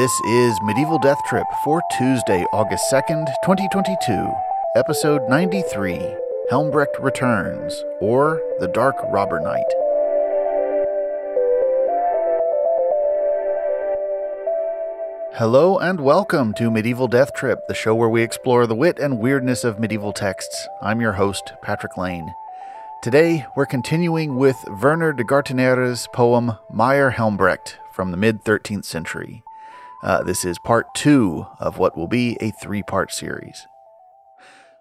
This is Medieval Death Trip for Tuesday, August 2nd, 2022, episode 93 Helmbrecht Returns, or The Dark Robber Knight. Hello and welcome to Medieval Death Trip, the show where we explore the wit and weirdness of medieval texts. I'm your host, Patrick Lane. Today, we're continuing with Wernher der Gartenaere's poem Meier Helmbrecht from the mid 13th century. Uh, this is part two of what will be a three part series.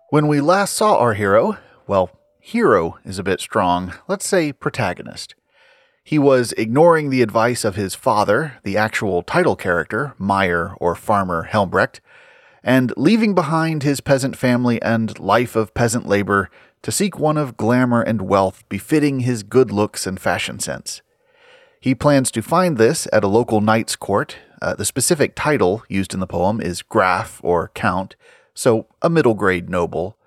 When we last saw our hero, well, hero is a bit strong, let's say protagonist. He was ignoring the advice of his father, the actual title character, Meier or Farmer Helmbrecht, and leaving behind his peasant family and life of peasant labor to seek one of glamour and wealth befitting his good looks and fashion sense. He plans to find this at a local knight's court. Uh, the specific title used in the poem is Graf or Count, so a middle grade noble.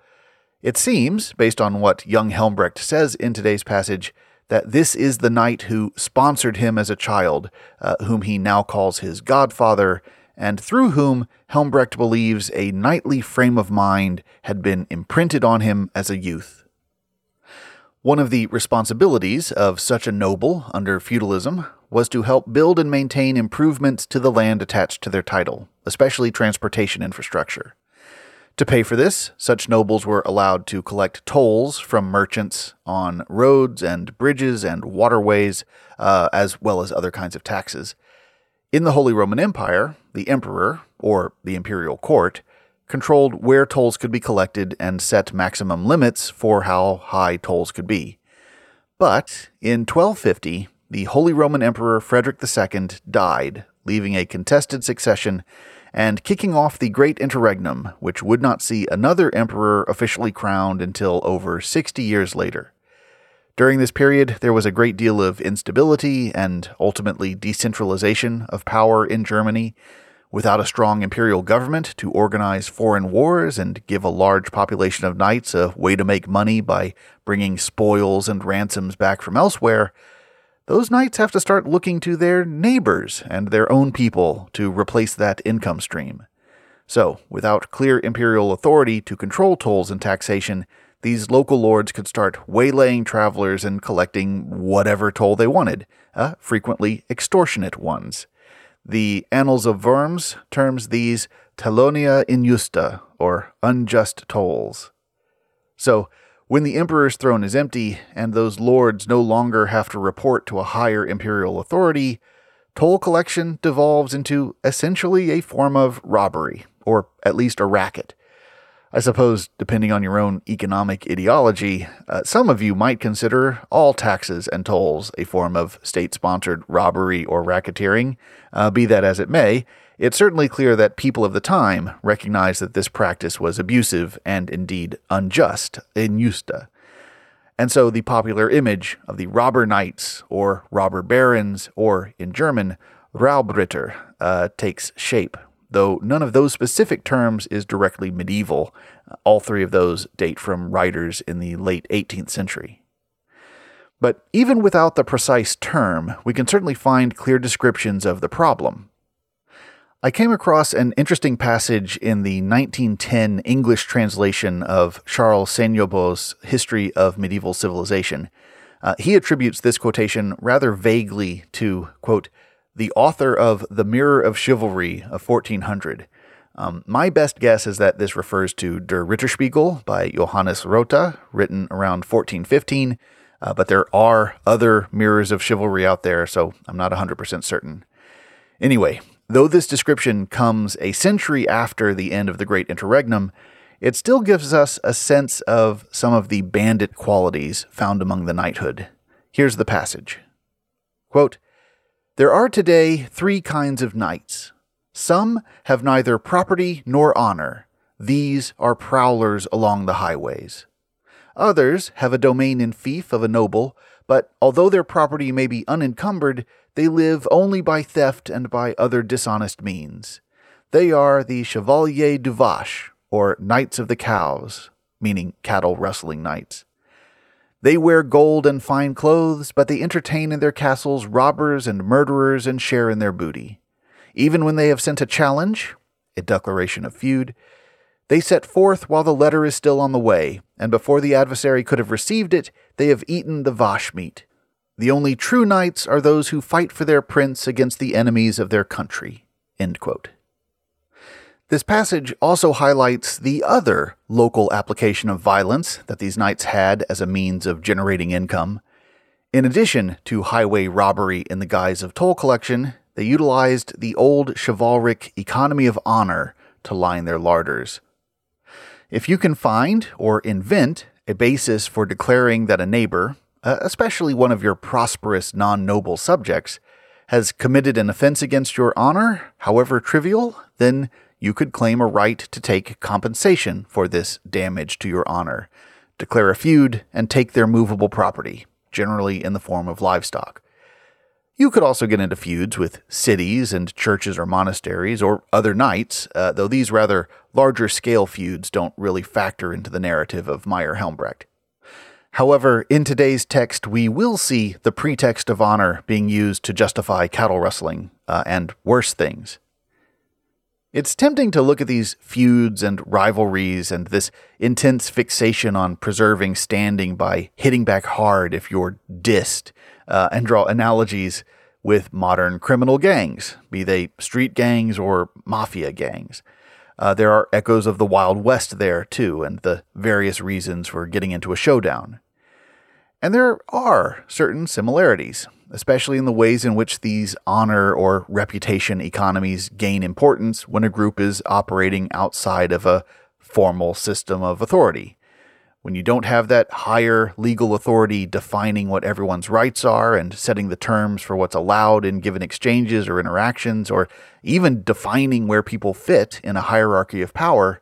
It seems, based on what young Helmbrecht says in today's passage, that this is the knight who sponsored him as a child, uh, whom he now calls his godfather, and through whom Helmbrecht believes a knightly frame of mind had been imprinted on him as a youth. One of the responsibilities of such a noble under feudalism was to help build and maintain improvements to the land attached to their title, especially transportation infrastructure. To pay for this, such nobles were allowed to collect tolls from merchants on roads and bridges and waterways, uh, as well as other kinds of taxes. In the Holy Roman Empire, the emperor, or the imperial court, controlled where tolls could be collected and set maximum limits for how high tolls could be. But in 1250, the Holy Roman Emperor Frederick II died, leaving a contested succession and kicking off the Great Interregnum, which would not see another emperor officially crowned until over 60 years later. During this period, there was a great deal of instability and ultimately decentralization of power in Germany, Without a strong imperial government to organize foreign wars and give a large population of knights a way to make money by bringing spoils and ransoms back from elsewhere, those knights have to start looking to their neighbors and their own people to replace that income stream. So, without clear imperial authority to control tolls and taxation, these local lords could start waylaying travelers and collecting whatever toll they wanted, uh, frequently extortionate ones. The Annals of Worms terms these tallonia injusta, or unjust tolls. So, when the emperor's throne is empty and those lords no longer have to report to a higher imperial authority, toll collection devolves into essentially a form of robbery, or at least a racket. I suppose, depending on your own economic ideology, uh, some of you might consider all taxes and tolls a form of state sponsored robbery or racketeering. Uh, be that as it may, it's certainly clear that people of the time recognized that this practice was abusive and indeed unjust, injusta. And so the popular image of the robber knights, or robber barons, or in German, Raubritter, uh, takes shape though none of those specific terms is directly medieval. All three of those date from writers in the late 18th century. But even without the precise term, we can certainly find clear descriptions of the problem. I came across an interesting passage in the 1910 English translation of Charles Seignobos's History of Medieval Civilization. Uh, he attributes this quotation rather vaguely to, quote, the author of The Mirror of Chivalry of 1400. Um, my best guess is that this refers to Der Ritterspiegel by Johannes Rothe, written around 1415, uh, but there are other mirrors of chivalry out there, so I'm not 100% certain. Anyway, though this description comes a century after the end of the Great Interregnum, it still gives us a sense of some of the bandit qualities found among the knighthood. Here's the passage Quote, there are today three kinds of knights. Some have neither property nor honor. These are prowlers along the highways. Others have a domain in fief of a noble, but although their property may be unencumbered, they live only by theft and by other dishonest means. They are the Chevalier du Vache, or Knights of the Cows, meaning cattle rustling knights. They wear gold and fine clothes, but they entertain in their castles robbers and murderers and share in their booty. Even when they have sent a challenge, a declaration of feud, they set forth while the letter is still on the way, and before the adversary could have received it, they have eaten the vash meat. The only true knights are those who fight for their prince against the enemies of their country. This passage also highlights the other local application of violence that these knights had as a means of generating income. In addition to highway robbery in the guise of toll collection, they utilized the old chivalric economy of honor to line their larders. If you can find or invent a basis for declaring that a neighbor, uh, especially one of your prosperous non noble subjects, has committed an offense against your honor, however trivial, then you could claim a right to take compensation for this damage to your honor, declare a feud, and take their movable property, generally in the form of livestock. You could also get into feuds with cities and churches or monasteries or other knights, uh, though these rather larger scale feuds don't really factor into the narrative of Meier Helmbrecht. However, in today's text, we will see the pretext of honor being used to justify cattle rustling uh, and worse things. It's tempting to look at these feuds and rivalries and this intense fixation on preserving standing by hitting back hard if you're dissed uh, and draw analogies with modern criminal gangs, be they street gangs or mafia gangs. Uh, there are echoes of the Wild West there, too, and the various reasons for getting into a showdown. And there are certain similarities, especially in the ways in which these honor or reputation economies gain importance when a group is operating outside of a formal system of authority. When you don't have that higher legal authority defining what everyone's rights are and setting the terms for what's allowed in given exchanges or interactions, or even defining where people fit in a hierarchy of power,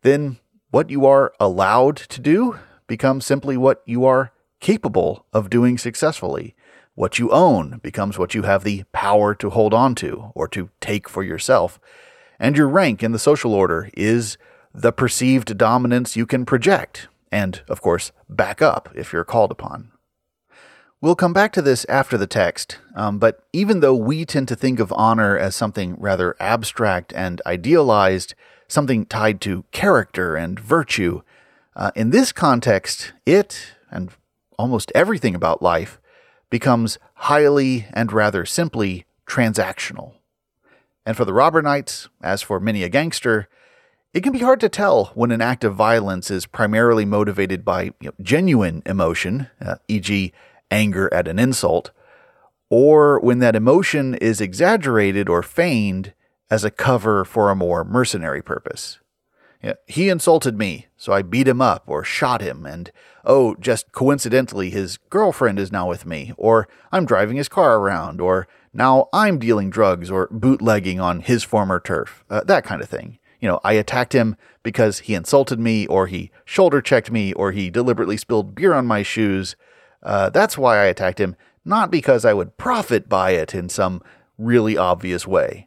then what you are allowed to do becomes simply what you are capable of doing successfully. What you own becomes what you have the power to hold on to or to take for yourself. And your rank in the social order is the perceived dominance you can project and, of course, back up if you're called upon. We'll come back to this after the text, um, but even though we tend to think of honor as something rather abstract and idealized, something tied to character and virtue, uh, in this context, it, and almost everything about life, becomes highly and rather simply transactional. And for the robber knights, as for many a gangster, it can be hard to tell when an act of violence is primarily motivated by you know, genuine emotion, uh, e.g., anger at an insult, or when that emotion is exaggerated or feigned as a cover for a more mercenary purpose. He insulted me, so I beat him up or shot him, and oh, just coincidentally, his girlfriend is now with me, or I'm driving his car around, or now I'm dealing drugs or bootlegging on his former turf, uh, that kind of thing you know, I attacked him because he insulted me or he shoulder checked me or he deliberately spilled beer on my shoes. Uh, that's why I attacked him, not because I would profit by it in some really obvious way.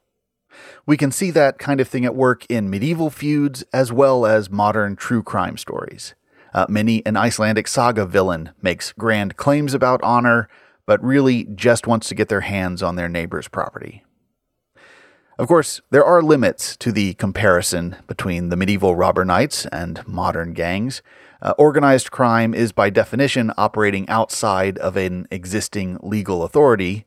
We can see that kind of thing at work in medieval feuds as well as modern true crime stories. Uh, many an Icelandic saga villain makes grand claims about honor, but really just wants to get their hands on their neighbor's property. Of course, there are limits to the comparison between the medieval robber knights and modern gangs. Uh, organized crime is by definition operating outside of an existing legal authority.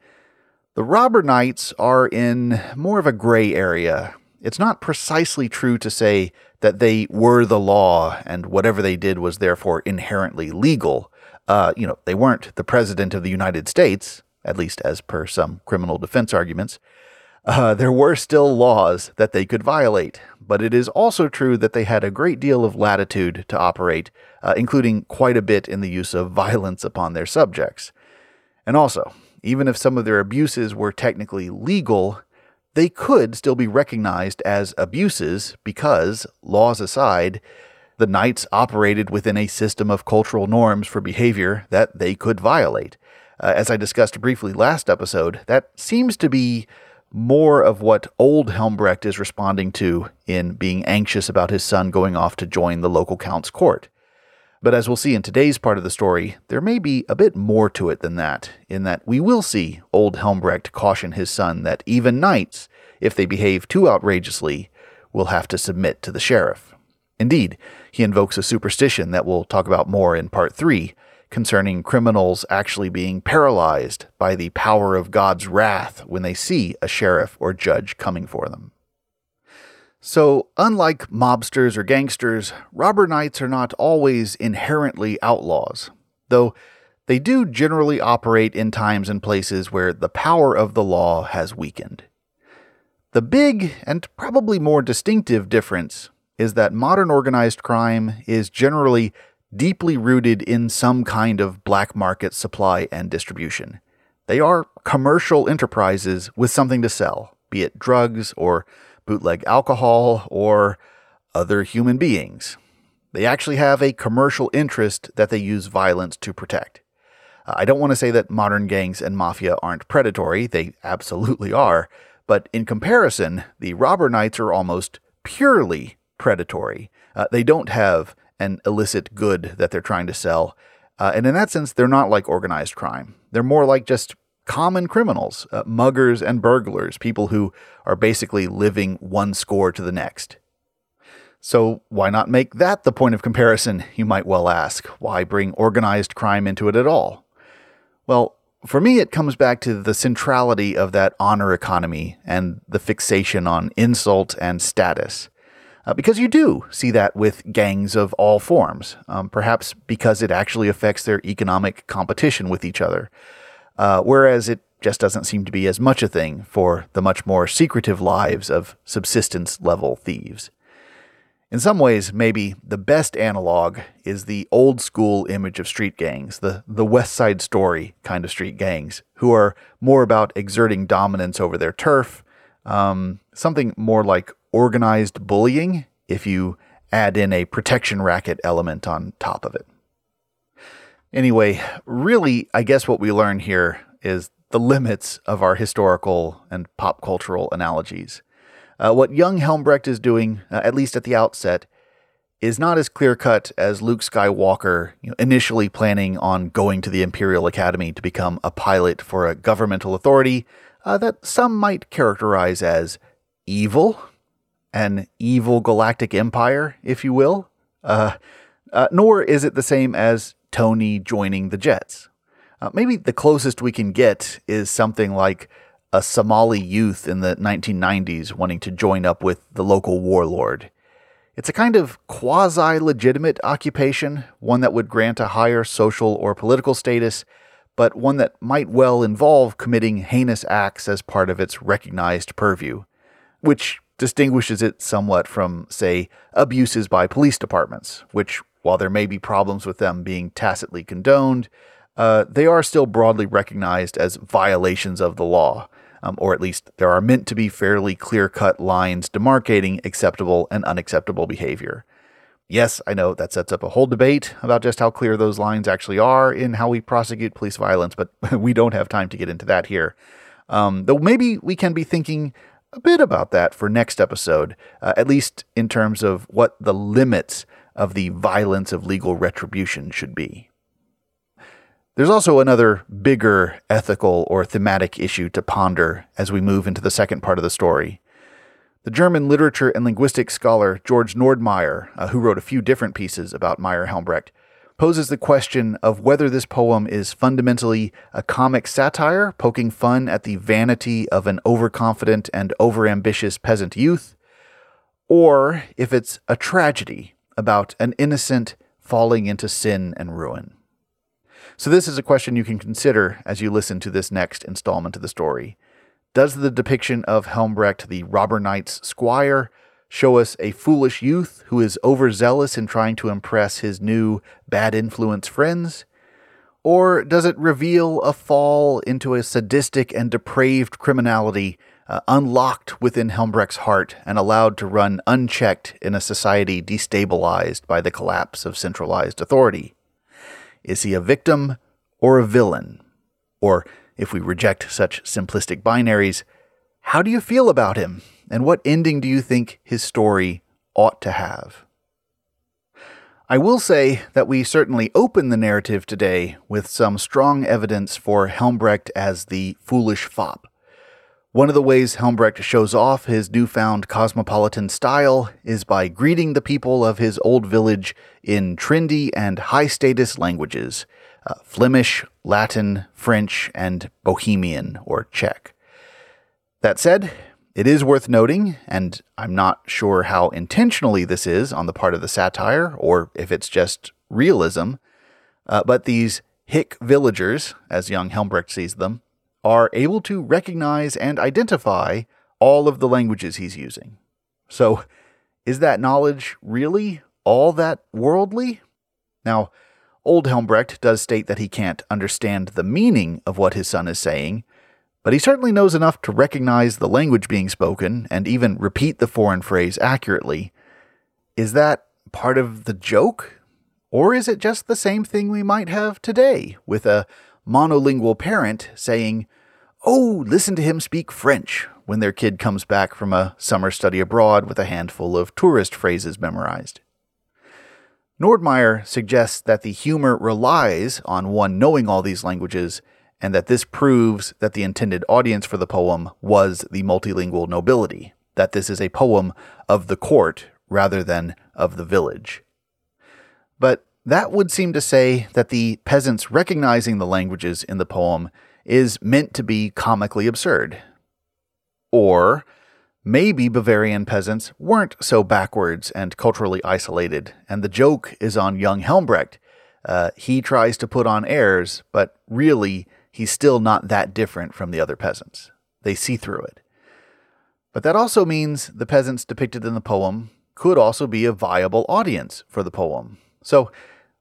The robber knights are in more of a gray area. It's not precisely true to say that they were the law and whatever they did was therefore inherently legal. Uh, you know, they weren't the president of the United States, at least as per some criminal defense arguments. Uh, there were still laws that they could violate, but it is also true that they had a great deal of latitude to operate, uh, including quite a bit in the use of violence upon their subjects. And also, even if some of their abuses were technically legal, they could still be recognized as abuses because, laws aside, the knights operated within a system of cultural norms for behavior that they could violate. Uh, as I discussed briefly last episode, that seems to be more of what old Helmbrecht is responding to in being anxious about his son going off to join the local count's court. But as we'll see in today's part of the story, there may be a bit more to it than that, in that we will see old Helmbrecht caution his son that even knights, if they behave too outrageously, will have to submit to the sheriff. Indeed, he invokes a superstition that we'll talk about more in part 3 concerning criminals actually being paralyzed by the power of God's wrath when they see a sheriff or judge coming for them. So, unlike mobsters or gangsters, robber knights are not always inherently outlaws, though they do generally operate in times and places where the power of the law has weakened. The big and probably more distinctive difference is that modern organized crime is generally deeply rooted in some kind of black market supply and distribution. They are commercial enterprises with something to sell, be it drugs or bootleg alcohol or other human beings. They actually have a commercial interest that they use violence to protect. I don't want to say that modern gangs and mafia aren't predatory, they absolutely are, but in comparison, the robber knights are almost purely predatory. Uh, they don't have an illicit good that they're trying to sell. Uh, and in that sense, they're not like organized crime. They're more like just common criminals, uh, muggers and burglars, people who are basically living one score to the next. So, why not make that the point of comparison, you might well ask? Why bring organized crime into it at all? Well, for me, it comes back to the centrality of that honor economy and the fixation on insult and status. Uh, because you do see that with gangs of all forms, um, perhaps because it actually affects their economic competition with each other. Uh, whereas it just doesn't seem to be as much a thing for the much more secretive lives of subsistence level thieves. In some ways, maybe the best analog is the old school image of street gangs, the, the West Side Story kind of street gangs, who are more about exerting dominance over their turf, um, something more like organized bullying if you add in a protection racket element on top of it. Anyway, really, I guess what we learn here is the limits of our historical and pop cultural analogies. Uh, what young Helmbrecht is doing, uh, at least at the outset, is not as clear cut as Luke Skywalker you know, initially planning on going to the Imperial Academy to become a pilot for a governmental authority uh, that some might characterize as evil, an evil galactic empire, if you will. Uh, uh, nor is it the same as Tony joining the Jets. Uh, maybe the closest we can get is something like a Somali youth in the 1990s wanting to join up with the local warlord. It's a kind of quasi legitimate occupation, one that would grant a higher social or political status, but one that might well involve committing heinous acts as part of its recognized purview, which distinguishes it somewhat from, say, abuses by police departments, which, while there may be problems with them being tacitly condoned, uh, they are still broadly recognized as violations of the law, um, or at least there are meant to be fairly clear cut lines demarcating acceptable and unacceptable behavior. Yes, I know that sets up a whole debate about just how clear those lines actually are in how we prosecute police violence, but we don't have time to get into that here. Um, though maybe we can be thinking a bit about that for next episode, uh, at least in terms of what the limits of the violence of legal retribution should be. There's also another bigger ethical or thematic issue to ponder as we move into the second part of the story. The German literature and linguistics scholar George Nordmeyer, uh, who wrote a few different pieces about Meier Helmbrecht, poses the question of whether this poem is fundamentally a comic satire poking fun at the vanity of an overconfident and overambitious peasant youth, or if it's a tragedy about an innocent falling into sin and ruin. So, this is a question you can consider as you listen to this next installment of the story. Does the depiction of Helmbrecht, the robber knight's squire, show us a foolish youth who is overzealous in trying to impress his new bad influence friends? Or does it reveal a fall into a sadistic and depraved criminality uh, unlocked within Helmbrecht's heart and allowed to run unchecked in a society destabilized by the collapse of centralized authority? Is he a victim or a villain? Or, if we reject such simplistic binaries, how do you feel about him? And what ending do you think his story ought to have? I will say that we certainly open the narrative today with some strong evidence for Helmbrecht as the foolish fop. One of the ways Helmbrecht shows off his newfound cosmopolitan style is by greeting the people of his old village in trendy and high status languages uh, Flemish, Latin, French, and Bohemian or Czech. That said, it is worth noting, and I'm not sure how intentionally this is on the part of the satire or if it's just realism, uh, but these hick villagers, as young Helmbrecht sees them, are able to recognize and identify all of the languages he's using. So, is that knowledge really all that worldly? Now, old Helmbrecht does state that he can't understand the meaning of what his son is saying, but he certainly knows enough to recognize the language being spoken and even repeat the foreign phrase accurately. Is that part of the joke? Or is it just the same thing we might have today with a monolingual parent saying, oh, listen to him speak French when their kid comes back from a summer study abroad with a handful of tourist phrases memorized. Nordmeyer suggests that the humor relies on one knowing all these languages, and that this proves that the intended audience for the poem was the multilingual nobility, that this is a poem of the court rather than of the village. But that would seem to say that the peasants recognizing the languages in the poem is meant to be comically absurd. Or maybe Bavarian peasants weren't so backwards and culturally isolated, and the joke is on young Helmbrecht. Uh, he tries to put on airs, but really, he's still not that different from the other peasants. They see through it. But that also means the peasants depicted in the poem could also be a viable audience for the poem. So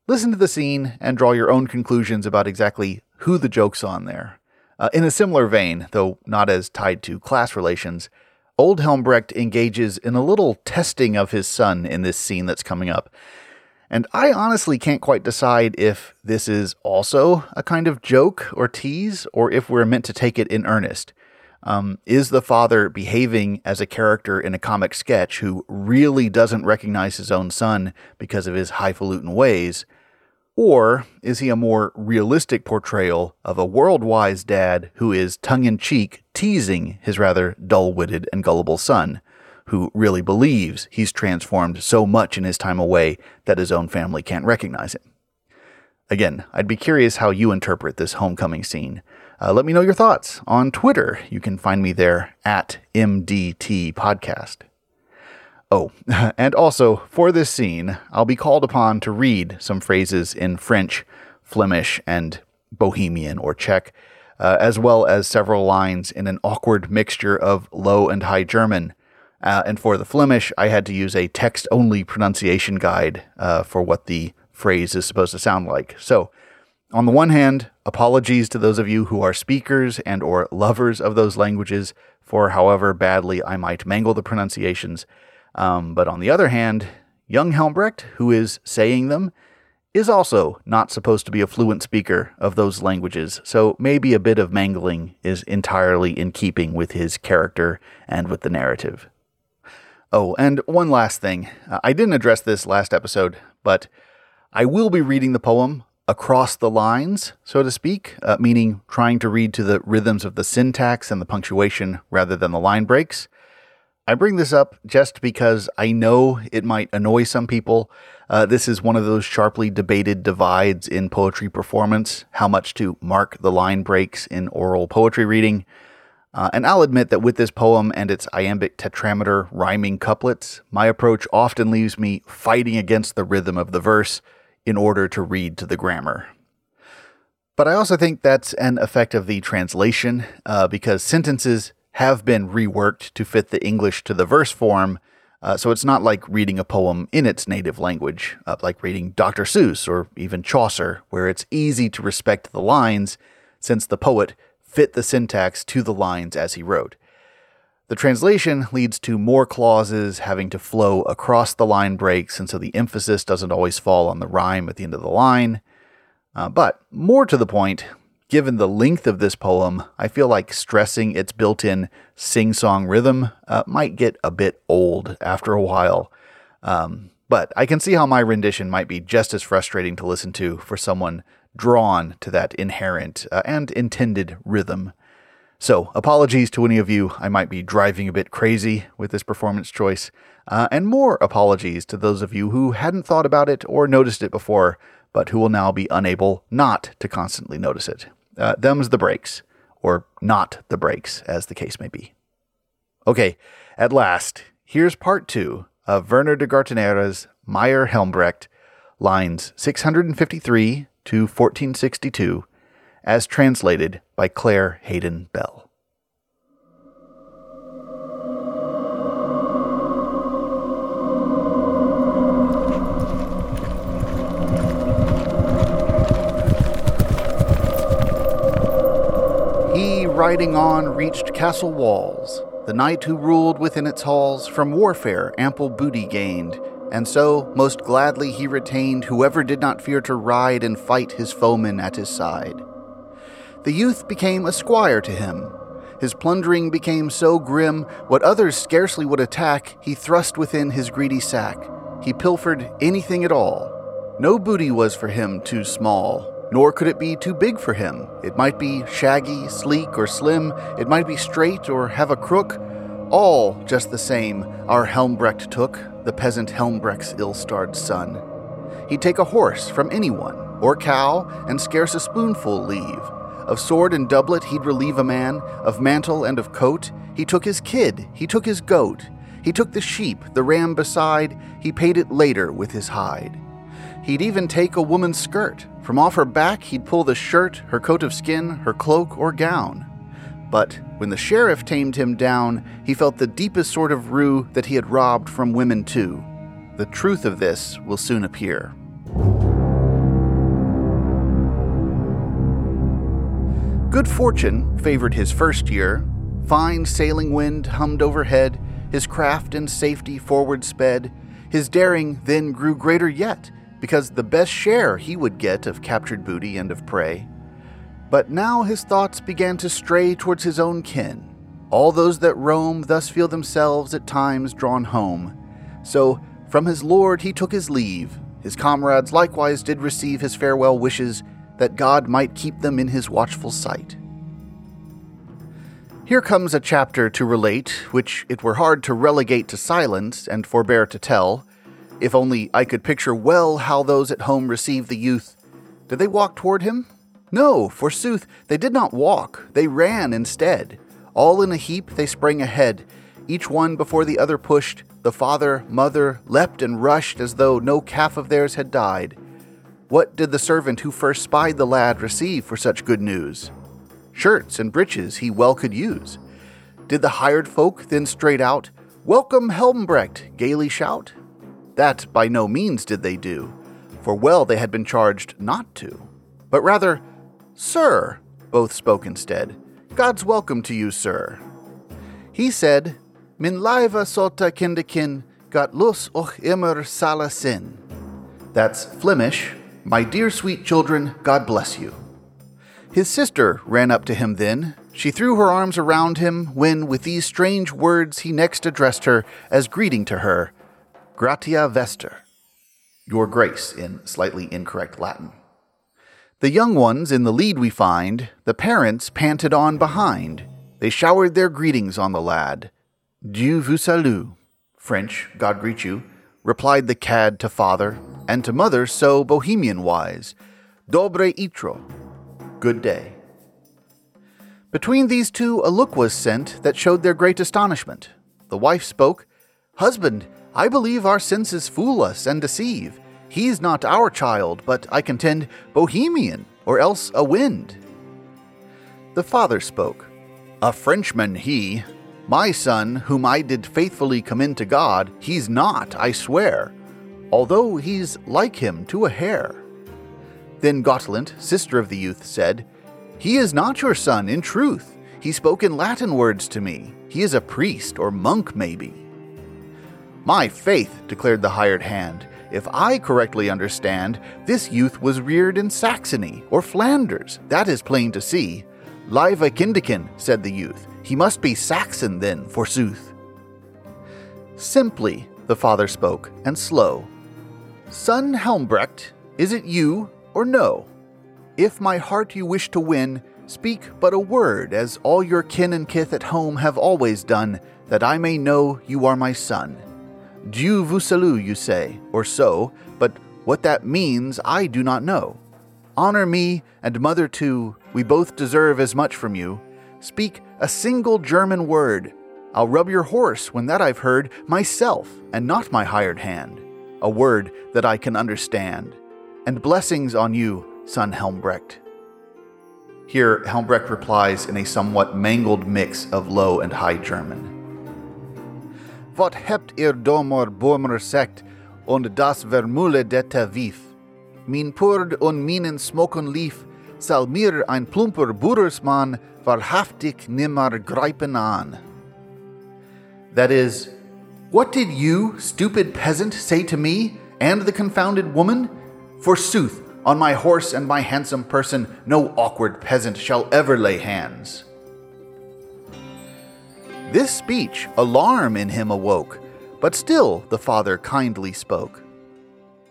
listen to the scene and draw your own conclusions about exactly who the joke's on there. Uh, in a similar vein, though not as tied to class relations, Old Helmbrecht engages in a little testing of his son in this scene that's coming up. And I honestly can't quite decide if this is also a kind of joke or tease, or if we're meant to take it in earnest. Um, is the father behaving as a character in a comic sketch who really doesn't recognize his own son because of his highfalutin ways? Or is he a more realistic portrayal of a world wise dad who is tongue in cheek teasing his rather dull witted and gullible son, who really believes he's transformed so much in his time away that his own family can't recognize him? Again, I'd be curious how you interpret this homecoming scene. Uh, let me know your thoughts on Twitter. You can find me there at MDT Podcast. Oh, and also, for this scene, I'll be called upon to read some phrases in French, Flemish, and Bohemian or Czech, uh, as well as several lines in an awkward mixture of Low and High German. Uh, and for the Flemish, I had to use a text only pronunciation guide uh, for what the phrase is supposed to sound like. So, on the one hand, apologies to those of you who are speakers and or lovers of those languages for however badly I might mangle the pronunciations. Um, but on the other hand, young Helmbrecht, who is saying them, is also not supposed to be a fluent speaker of those languages, so maybe a bit of mangling is entirely in keeping with his character and with the narrative. Oh, and one last thing. I didn't address this last episode, but I will be reading the poem across the lines, so to speak, uh, meaning trying to read to the rhythms of the syntax and the punctuation rather than the line breaks. I bring this up just because I know it might annoy some people. Uh, this is one of those sharply debated divides in poetry performance how much to mark the line breaks in oral poetry reading. Uh, and I'll admit that with this poem and its iambic tetrameter rhyming couplets, my approach often leaves me fighting against the rhythm of the verse in order to read to the grammar. But I also think that's an effect of the translation, uh, because sentences have been reworked to fit the English to the verse form. Uh, so it's not like reading a poem in its native language, uh, like reading Dr. Seuss or even Chaucer, where it's easy to respect the lines since the poet fit the syntax to the lines as he wrote. The translation leads to more clauses having to flow across the line breaks, and so the emphasis doesn't always fall on the rhyme at the end of the line. Uh, but more to the point, given the length of this poem, I feel like stressing its built in sing song rhythm uh, might get a bit old after a while. Um, but I can see how my rendition might be just as frustrating to listen to for someone drawn to that inherent uh, and intended rhythm. So, apologies to any of you. I might be driving a bit crazy with this performance choice. Uh, and more apologies to those of you who hadn't thought about it or noticed it before, but who will now be unable not to constantly notice it. Uh, them's the breaks, or not the breaks, as the case may be. Okay, at last, here's part two of Wernher der Gartenaere's Meier Helmbrecht, lines 653 to 1462, as translated by Clair Hayden Bell. Riding on, reached castle walls. The knight who ruled within its halls from warfare ample booty gained, and so most gladly he retained whoever did not fear to ride and fight his foemen at his side. The youth became a squire to him. His plundering became so grim, what others scarcely would attack, he thrust within his greedy sack. He pilfered anything at all. No booty was for him too small, nor could it be too big for him. It might be shaggy, sleek, or slim, it might be straight or have a crook. All just the same, our Helmbrecht took, the peasant Helmbrecht's ill starred son. He'd take a horse from anyone, or cow, and scarce a spoonful leave. Of sword and doublet he'd relieve a man, of mantle and of coat. He took his kid, he took his goat, he took the sheep, the ram beside, he paid it later with his hide. He'd even take a woman's skirt. From off her back he'd pull the shirt, her coat of skin, her cloak or gown. But when the sheriff tamed him down, he felt the deepest sort of rue that he had robbed from women too. The truth of this will soon appear. Good fortune favored his first year. Fine sailing wind hummed overhead, his craft in safety forward sped. His daring then grew greater yet, because the best share he would get of captured booty and of prey. But now his thoughts began to stray towards his own kin. All those that roam thus feel themselves at times drawn home. So from his lord he took his leave. His comrades likewise did receive his farewell wishes that God might keep them in his watchful sight. Here comes a chapter to relate, which it were hard to relegate to silence and forbear to tell. If only I could picture well how those at home received the youth. Did they walk toward him? No, forsooth, they did not walk, they ran instead. All in a heap they sprang ahead, each one before the other pushed. The father, mother, leapt and rushed as though no calf of theirs had died. What did the servant who first spied the lad receive for such good news? Shirts and breeches he well could use. Did the hired folk then straight out, Welcome Helmbrecht, gaily shout? That by no means did they do, for well they had been charged not to. But rather, Sir, both spoke instead. God's welcome to you, sir. He said, Min laiva sota kindekin got lus och immer sala sin. That's Flemish, my dear sweet children, God bless you. His sister ran up to him then. She threw her arms around him when, with these strange words, he next addressed her as greeting to her Gratia Vester, your grace in slightly incorrect Latin. The young ones in the lead we find, the parents panted on behind. They showered their greetings on the lad. Dieu vous salue, French, God greet you, replied the cad to father, and to mother so bohemian wise. Dobre itro, good day. Between these two, a look was sent that showed their great astonishment. The wife spoke, Husband, I believe our senses fool us and deceive. He's not our child, but I contend Bohemian, or else a Wend. The father spoke, A Frenchman he. My son, whom I did faithfully commend to God, he's not, I swear although he's like him to a hair. Then Gotelind, sister of the youth, said, He is not your son, in truth. He spoke in Latin words to me. He is a priest or monk, maybe. My faith, declared the hired hand, if I correctly understand, this youth was reared in Saxony or Flanders. That is plain to see. Liva Kindikin, said the youth. He must be Saxon then, forsooth. Simply, the father spoke, and slow, Son Helmbrecht, is it you or no? If my heart you wish to win, Speak but a word, as all your kin and kith at home have always done, that I may know you are my son. Dieu vous salue, you say, or so, but what that means I do not know. Honor me, and mother too, we both deserve as much from you. Speak a single German word. I'll rub your horse when that I've heard myself, and not my hired hand. A word that I can understand. And blessings on you, son Helmbrecht. Here, Helmbrecht replies in a somewhat mangled mix of Low and High German. Wat hebt ihr er domor bomer sekt und das vermule detta wief? Min purd und minen smoken lief, sal mir ein plumper Budersmann wahrhaftig nimmer greipen an. That is, What did you, stupid peasant, say to me, and the confounded woman? Forsooth, on my horse and my handsome person, no awkward peasant shall ever lay hands. This speech alarm in him awoke, but still the father kindly spoke.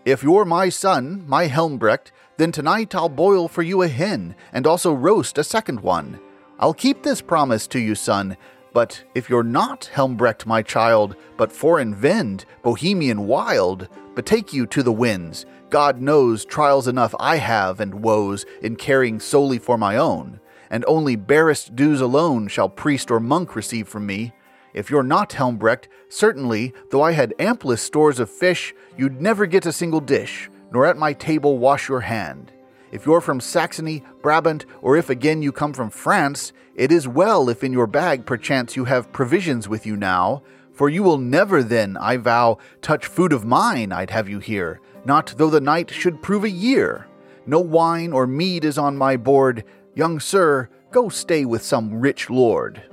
If you're my son, my Helmbrecht, then tonight I'll boil for you a hen, and also roast a second one. I'll keep this promise to you, son, but if you're not Helmbrecht, my child, but foreign Wend, Bohemian wild, betake you to the winds, God knows trials enough I have and woes in caring solely for my own, and only barest dues alone shall priest or monk receive from me. If you're not Helmbrecht, certainly, though I had amplest stores of fish, you'd never get a single dish, nor at my table wash your hand. If you're from Saxony, Brabant, or if again you come from France, it is well if in your bag perchance you have provisions with you now, for you will never then, I vow, touch food of mine, I'd have you here, not though the night should prove a year. No wine or mead is on my board. Young sir, go stay with some rich lord.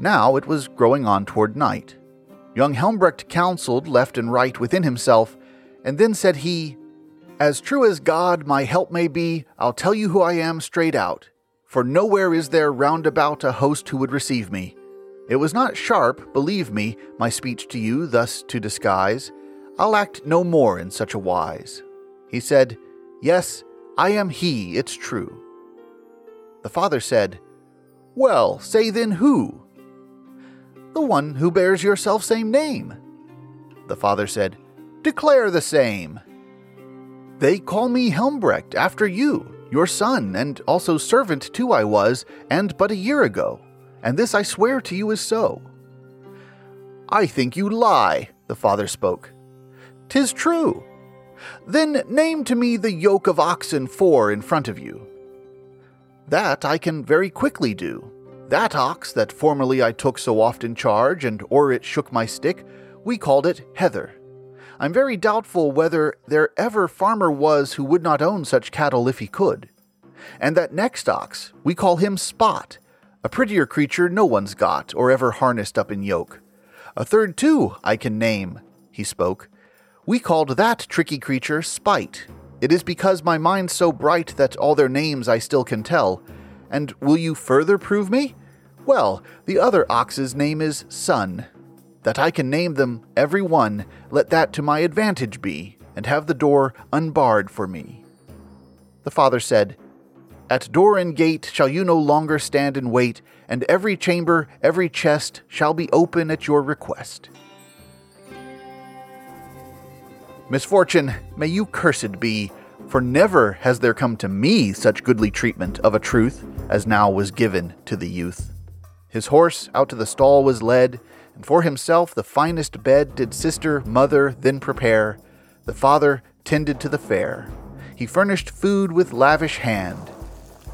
Now it was growing on toward night. Young Helmbrecht counseled left and right within himself, and then said he, As true as God my help may be, I'll tell you who I am straight out, for nowhere is there round about a host who would receive me. It was not sharp, believe me, my speech to you thus to disguise. I'll act no more in such a wise. He said, Yes, I am he, it's true. The father said, Well, say then who? The one who bears your self-same name. The father said, Declare the same. They call me Helmbrecht after you, your son, and also servant too I was, and but a year ago, and this I swear to you is so. I think you lie, the father spoke. Tis true. Then name to me the yoke of oxen four in front of you. That I can very quickly do. That ox that formerly I took so oft in charge, and o'er it shook my stick, we called it Heather. I'm very doubtful whether there ever farmer was who would not own such cattle if he could. And that next ox, we call him Spot, a prettier creature no one's got, or ever harnessed up in yoke. A third, too, I can name, he spoke, we called that tricky creature Spite. It is because my mind's so bright that all their names I still can tell. And will you further prove me? Well, the other ox's name is Sun. That I can name them, every one, let that to my advantage be, and have the door unbarred for me. The father said, At door and gate shall you no longer stand and wait, and every chamber, every chest shall be open at your request. Misfortune, may you cursed be, for never has there come to me such goodly treatment of a truth as now was given to the youth. His horse out to the stall was led, and for himself the finest bed did sister, mother then prepare. The father tended to the fare. He furnished food with lavish hand.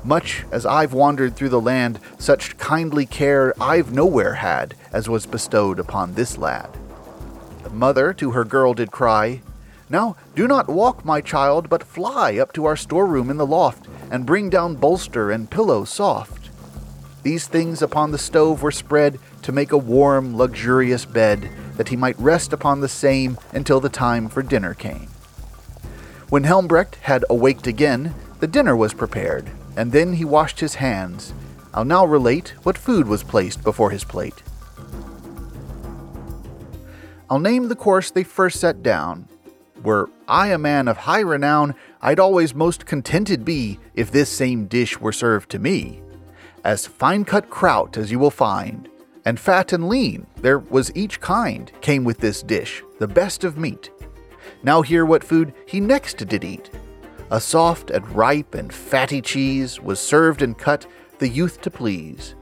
Much as I've wandered through the land, such kindly care I've nowhere had as was bestowed upon this lad. The mother to her girl did cry, now do not walk, my child, but fly up to our storeroom in the loft, and bring down bolster and pillow soft. These things upon the stove were spread to make a warm, luxurious bed, that he might rest upon the same until the time for dinner came. When Helmbrecht had awaked again, the dinner was prepared, and then he washed his hands. I'll now relate what food was placed before his plate. I'll name the course they first set down, Were I a man of high renown, I'd always most contented be if this same dish were served to me. As fine cut kraut as you will find, and fat and lean, there was each kind, came with this dish, the best of meat. Now hear what food he next did eat. A soft and ripe and fatty cheese was served and cut the youth to please.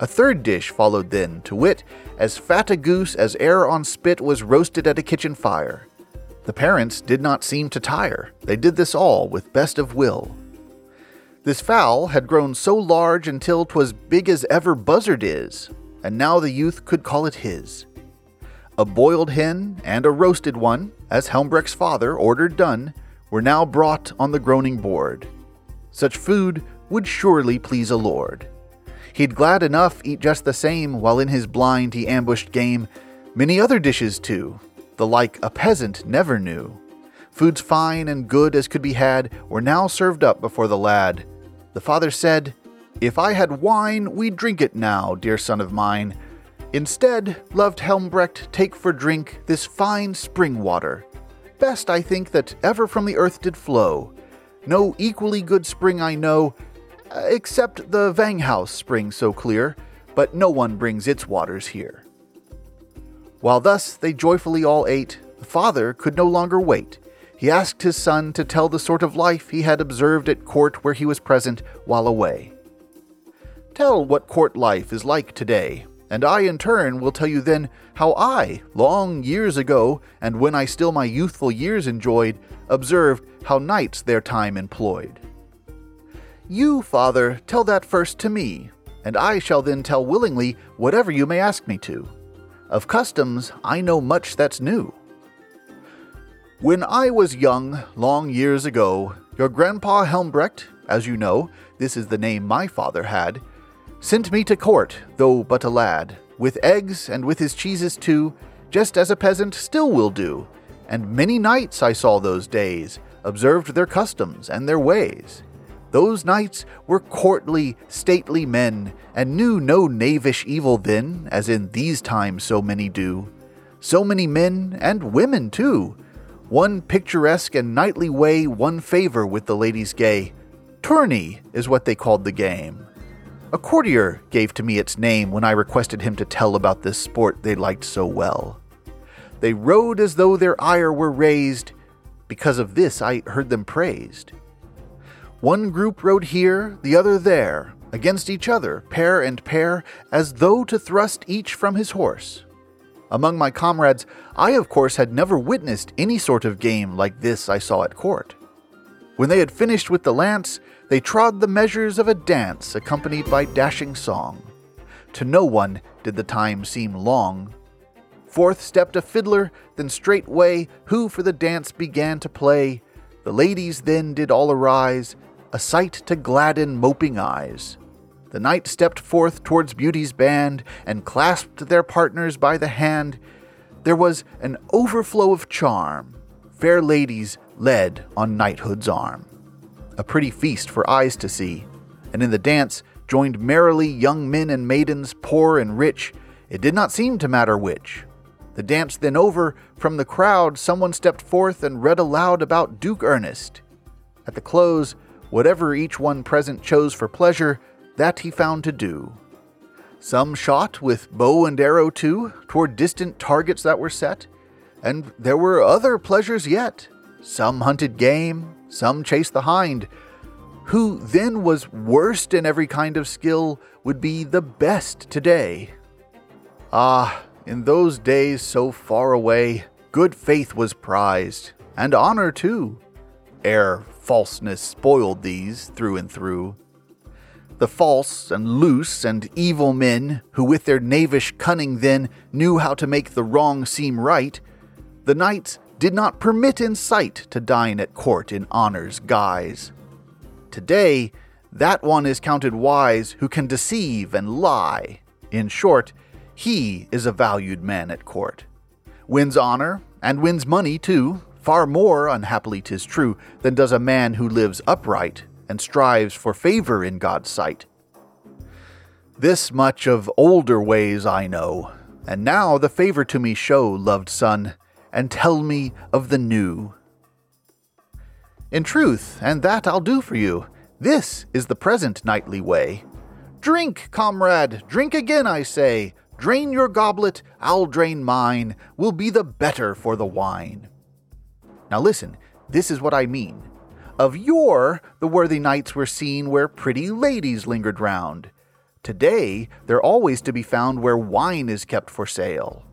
A third dish followed then, to wit, as fat a goose as e'er on spit was roasted at a kitchen fire. The parents did not seem to tire, they did this all with best of will. This fowl had grown so large until 'twas big as ever buzzard is, and now the youth could call it his. A boiled hen and a roasted one, as Helmbrecht's father ordered done, were now brought on the groaning board. Such food would surely please a lord. He'd glad enough eat just the same, while in his blind he ambushed game. Many other dishes too, the like a peasant never knew. Foods fine and good as could be had were now served up before the lad. The father said, If I had wine, we'd drink it now, dear son of mine. Instead, loved Helmbrecht take for drink this fine spring water. Best, I think, that ever from the earth did flow. No equally good spring I know, except the Vanghouse spring so clear, but no one brings its waters here. While thus they joyfully all ate, the father could no longer wait. He asked his son to tell the sort of life he had observed at court where he was present while away. Tell what court life is like today, and I in turn will tell you then how I, long years ago, and when I still my youthful years enjoyed, observed how knights their time employed. You, father, tell that first to me, and I shall then tell willingly whatever you may ask me to. Of customs, I know much that's new. When I was young, long years ago, your grandpa Helmbrecht, as you know, this is the name my father had, sent me to court, though but a lad, with eggs and with his cheeses too, just as a peasant still will do. And many knights I saw those days, observed their customs and their ways. Those knights were courtly, stately men, and knew no knavish evil then, as in these times so many do. So many men, and women too. One picturesque and knightly way won favor with the ladies gay. Tourney is what they called the game. A courtier gave to me its name when I requested him to tell about this sport they liked so well. They rode as though their ire were raised. Because of this I heard them praised. One group rode here, the other there, against each other, pair and pair, as though to thrust each from his horse. Among my comrades, I of course had never witnessed any sort of game like this I saw at court. When they had finished with the lance, they trod the measures of a dance accompanied by dashing song. To no one did the time seem long. Forth stepped a fiddler, then straightway who for the dance began to play. The ladies then did all arise, a sight to gladden moping eyes. The knight stepped forth towards Beauty's band and clasped their partners by the hand. There was an overflow of charm. Fair ladies led on knighthood's arm. A pretty feast for eyes to see, and in the dance joined merrily young men and maidens, poor and rich. It did not seem to matter which. The dance then over, from the crowd someone stepped forth and read aloud about Duke Ernest. At the close, Whatever each one present chose for pleasure, that he found to do. Some shot with bow and arrow too, toward distant targets that were set, and there were other pleasures yet. Some hunted game, some chased the hind. Who then was worst in every kind of skill would be the best today. Ah, in those days so far away, good faith was prized, and honor too, ere falseness spoiled these through and through. The false and loose and evil men, who with their knavish cunning then knew how to make the wrong seem right, the knights did not permit in sight to dine at court in honor's guise. Today, that one is counted wise who can deceive and lie. In short, he is a valued man at court. Wins honor, and wins money too, far more, unhappily tis true, than does a man who lives upright and strives for favor in God's sight. This much of older ways I know, and now the favor to me show, loved son, and tell me of the new, In truth, and that I'll do for you. This is the present knightly way. Drink, comrade, drink again, I say. Drain your goblet, I'll drain mine. We'll be the better for the wine. Now listen, this is what I mean. Of yore, the worthy knights were seen where pretty ladies lingered round. Today, they're always to be found where wine is kept for sale.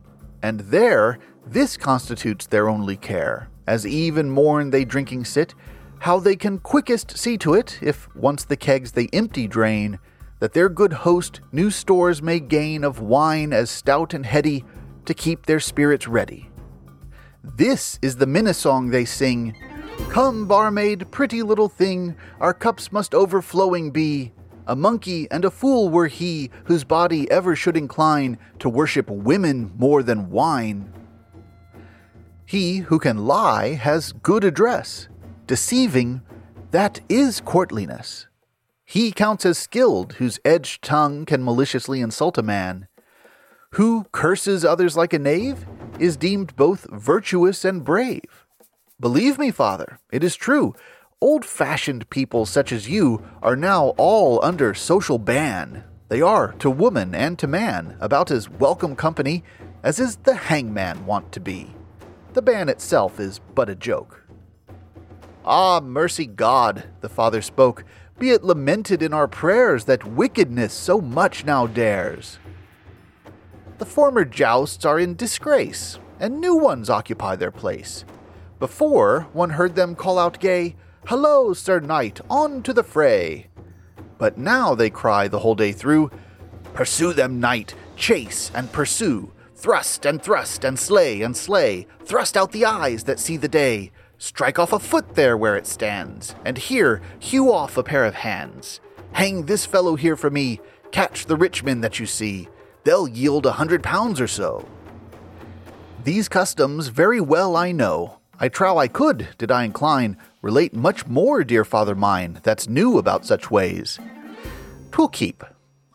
And there, this constitutes their only care, as eve and morn they drinking sit, how they can quickest see to it, if once the kegs they empty drain, that their good host new stores may gain of wine as stout and heady to keep their spirits ready. This is the minne song they sing Come, barmaid, pretty little thing, our cups must overflowing be. A monkey and a fool were he, whose body ever should incline to worship women more than wine. He who can lie has good address. Deceiving, that is courtliness. He counts as skilled whose edged tongue can maliciously insult a man. Who curses others like a knave is deemed both virtuous and brave. Believe me, father, it is true. Old fashioned people such as you are now all under social ban. They are, to woman and to man, about as welcome company as is the hangman wont to be. The ban itself is but a joke. Ah, mercy God, the father spoke, be it lamented in our prayers that wickedness so much now dares. The former jousts are in disgrace, and new ones occupy their place. Before, one heard them call out gay, Hello, Sir Knight, on to the fray! But now they cry the whole day through, Pursue them, knight, chase and pursue, thrust and thrust and slay and slay, thrust out the eyes that see the day, strike off a foot there where it stands, and here hew off a pair of hands. Hang this fellow here for me, catch the rich men that you see, they'll yield a hundred pounds or so. These customs very well I know, I trow I could, did I incline, relate much more, dear father mine, that's new about such ways. Twill keep.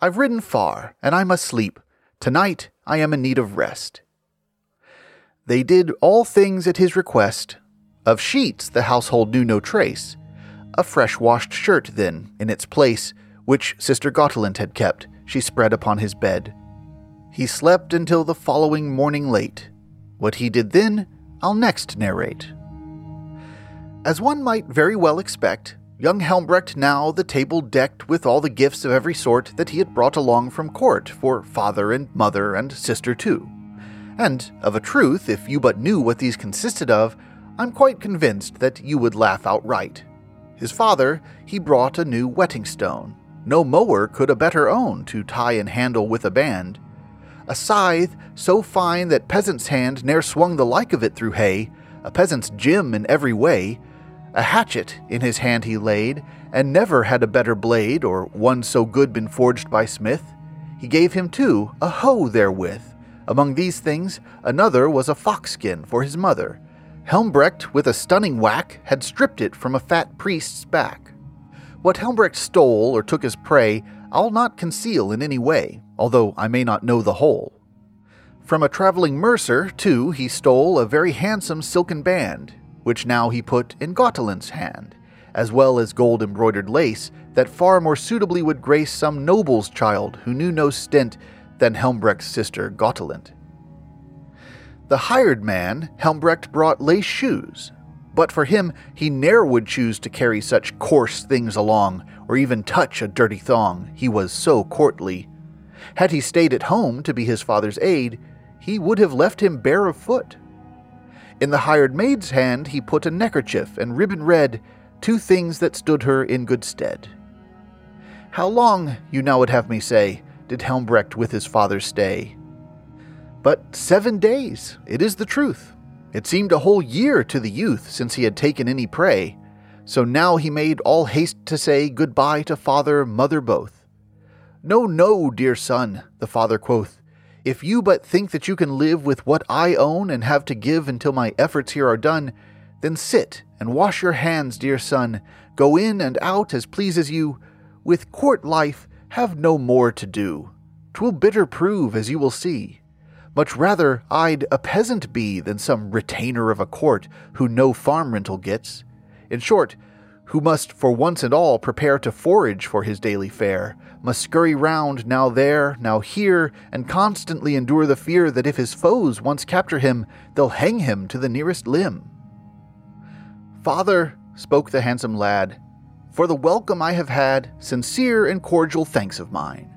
I've ridden far, and I must sleep. Tonight I am in need of rest. They did all things at his request. Of sheets the household knew no trace. A fresh washed shirt, then, in its place, which Sister Gotelind had kept, she spread upon his bed. He slept until the following morning late. What he did then, I'll next narrate. As one might very well expect, young Helmbrecht now the table decked with all the gifts of every sort that he had brought along from court for father and mother and sister too. And, of a truth, if you but knew what these consisted of, I'm quite convinced that you would laugh outright. His father, he brought a new whetting stone. No mower could a better own to tie and handle with a band, a scythe so fine that peasant's hand ne'er swung the like of it through hay, a peasant's Jim in every way. A hatchet in his hand he laid, and never had a better blade, or one so good been forged by smith. He gave him, too, a hoe therewith. Among these things, another was a fox-skin for his mother. Helmbrecht, with a stunning whack, had stripped it from a fat priest's back. What Helmbrecht stole or took as prey, I'll not conceal in any way, although I may not know the whole. From a traveling mercer, too, he stole a very handsome silken band, which now he put in Gotelind's hand, as well as gold embroidered lace that far more suitably would grace some noble's child who knew no stint than Helmbrecht's sister Gotelind. The hired man, Helmbrecht brought lace shoes, but for him he ne'er would choose to carry such coarse things along, or even touch a dirty thong, he was so courtly. Had he stayed at home to be his father's aid, he would have left him bare of foot. In the hired maid's hand he put a neckerchief and ribbon red, two things that stood her in good stead. How long, you now would have me say, did Helmbrecht with his father stay? But seven days, it is the truth. It seemed a whole year to the youth since he had taken any prey, so now he made all haste to say goodbye to father, mother both. No, no, dear son, the father quoth. If you but think that you can live with what I own and have to give until my efforts here are done, then sit and wash your hands, dear son, go in and out as pleases you. With court life have no more to do. Twill bitter prove, as you will see. Much rather I'd a peasant be than some retainer of a court who no farm rental gets. In short, who must for once and all prepare to forage for his daily fare, must scurry round now there, now here, and constantly endure the fear that if his foes once capture him, they'll hang him to the nearest limb. Father, spoke the handsome lad, for the welcome I have had, sincere and cordial thanks of mine.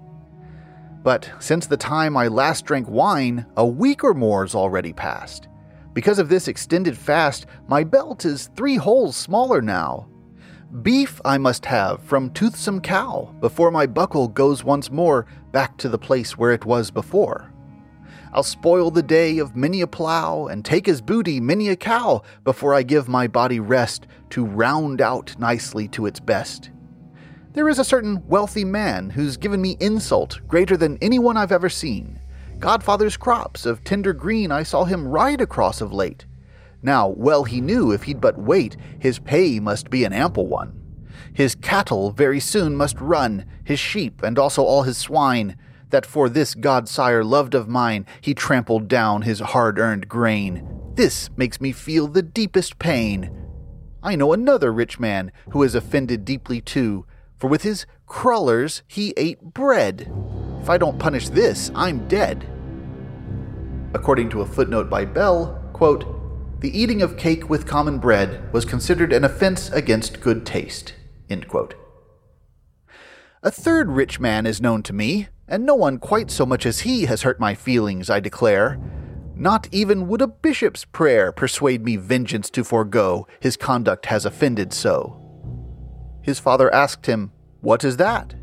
But since the time I last drank wine, a week or more's already passed. Because of this extended fast, my belt is three holes smaller now. Beef I must have from toothsome cow before my buckle goes once more back to the place where it was before. I'll spoil the day of many a plough and take as booty many a cow before I give my body rest to round out nicely to its best. There is a certain wealthy man who's given me insult greater than anyone I've ever seen. Godfather's crops of tender green I saw him ride across of late. Now, well he knew if he'd but wait, his pay must be an ample one. His cattle very soon must run, his sheep, and also all his swine, that for this godsire loved of mine he trampled down his hard earned grain. This makes me feel the deepest pain. I know another rich man who is offended deeply too, for with his crullers he ate bread. If I don't punish this, I'm dead. According to a footnote by Bell, quote, the eating of cake with common bread was considered an offense against good taste. A third rich man is known to me, and no one quite so much as he has hurt my feelings, I declare. Not even would a bishop's prayer persuade me vengeance to forego, his conduct has offended so. His father asked him, What is that?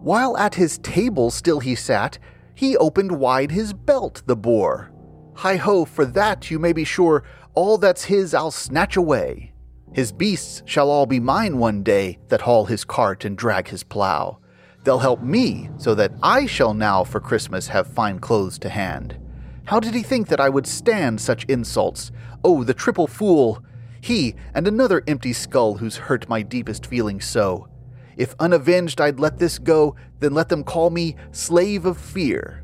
While at his table still he sat, he opened wide his belt, the boor. Hi ho, for that you may be sure, all that's his I'll snatch away. His beasts shall all be mine one day that haul his cart and drag his plough. They'll help me so that I shall now for Christmas have fine clothes to hand. How did he think that I would stand such insults? Oh, the triple fool! He and another empty skull who's hurt my deepest feelings so. If unavenged I'd let this go, then let them call me slave of fear.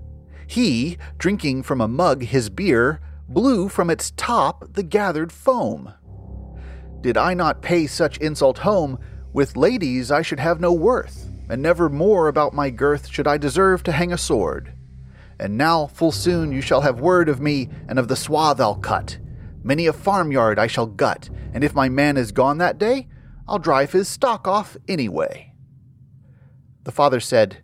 He, drinking from a mug his beer, blew from its top the gathered foam. Did I not pay such insult home, with ladies I should have no worth, and never more about my girth should I deserve to hang a sword. And now, full soon, you shall have word of me and of the swath I'll cut. Many a farmyard I shall gut, and if my man is gone that day, I'll drive his stock off anyway. The father said,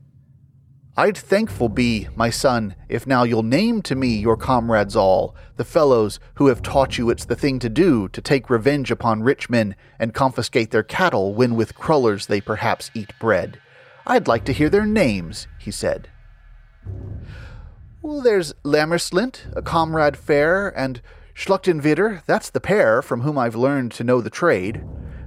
I'd thankful be, my son, if now you'll name to me your comrades all, the fellows who have taught you it's the thing to do to take revenge upon rich men and confiscate their cattle when with crullers they perhaps eat bread. I'd like to hear their names, he said. Well, there's Lammerslint, a comrade fair, and Schluchtenwitter, that's the pair from whom I've learned to know the trade.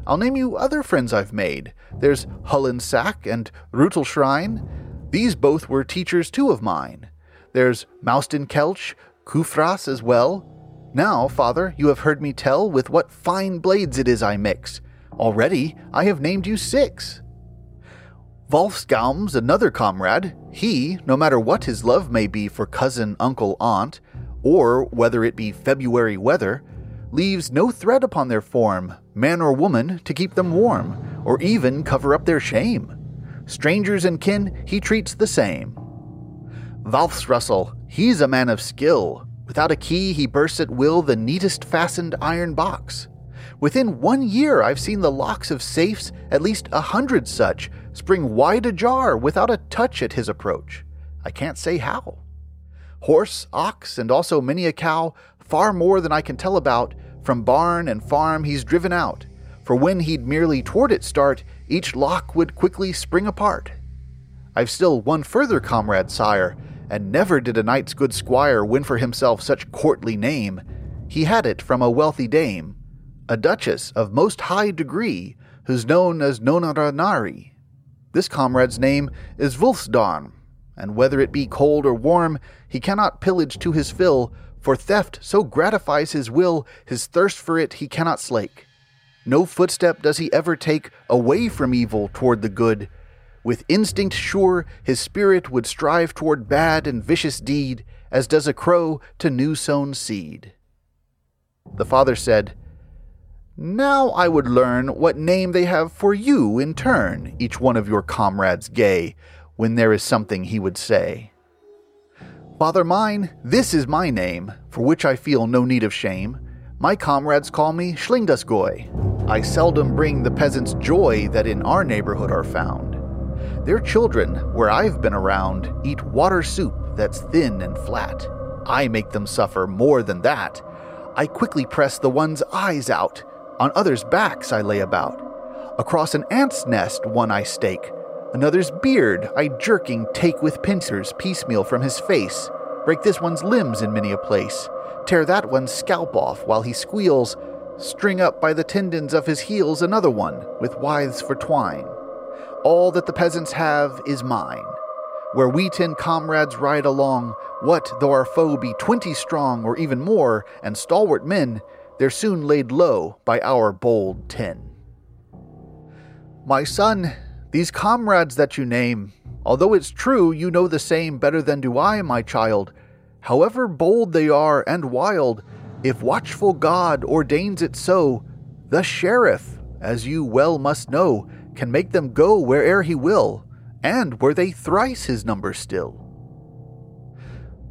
I'll name you other friends I've made. There's Hullensack and Rutelschrein. These both were teachers too of mine. There's Maustenkelch, Kufras as well. Now, father, you have heard me tell with what fine blades it is I mix. Already I have named you six. Wolfsgaum's another comrade. He, no matter what his love may be for cousin, uncle, aunt, or whether it be February weather, leaves no thread upon their form, man or woman, to keep them warm, or even cover up their shame. Strangers and kin he treats the same. Valfsrussel, he's a man of skill. Without a key, he bursts at will the neatest fastened iron box. Within one year, I've seen the locks of safes, at least a hundred such, spring wide ajar without a touch at his approach. I can't say how horse, ox, and also many a cow, far more than I can tell about, from barn and farm he's driven out. For when he'd merely toward it start, each lock would quickly spring apart. I've still one further comrade, sire, and never did a knight's good squire win for himself such courtly name. He had it from a wealthy dame, a duchess of most high degree, who's known as Nonaranari. This comrade's name is Wulfsdarn, and whether it be cold or warm, he cannot pillage to his fill, for theft so gratifies his will, his thirst for it he cannot slake. No footstep does he ever take away from evil toward the good. With instinct sure, his spirit would strive toward bad and vicious deed, as does a crow to new sown seed. The father said, Now I would learn what name they have for you in turn, each one of your comrades gay, when there is something he would say. Father mine, this is my name, for which I feel no need of shame. My comrades call me Schlingdusgoy. I seldom bring the peasants joy that in our neighborhood are found. Their children, where I've been around, eat water soup that's thin and flat. I make them suffer more than that. I quickly press the one's eyes out, on others' backs I lay about. Across an ant's nest one I stake, another's beard I jerking take with pincers piecemeal from his face, break this one's limbs in many a place, tear that one's scalp off while he squeals, string up by the tendons of his heels another one with withes for twine. All that the peasants have is mine. Where we ten comrades ride along, what though our foe be twenty strong or even more, and stalwart men, they're soon laid low by our bold ten. My son, these comrades that you name, although it's true you know the same better than do I, my child, however bold they are and wild, if watchful God ordains it so, the sheriff, as you well must know, can make them go where'er he will, and were they thrice his number still.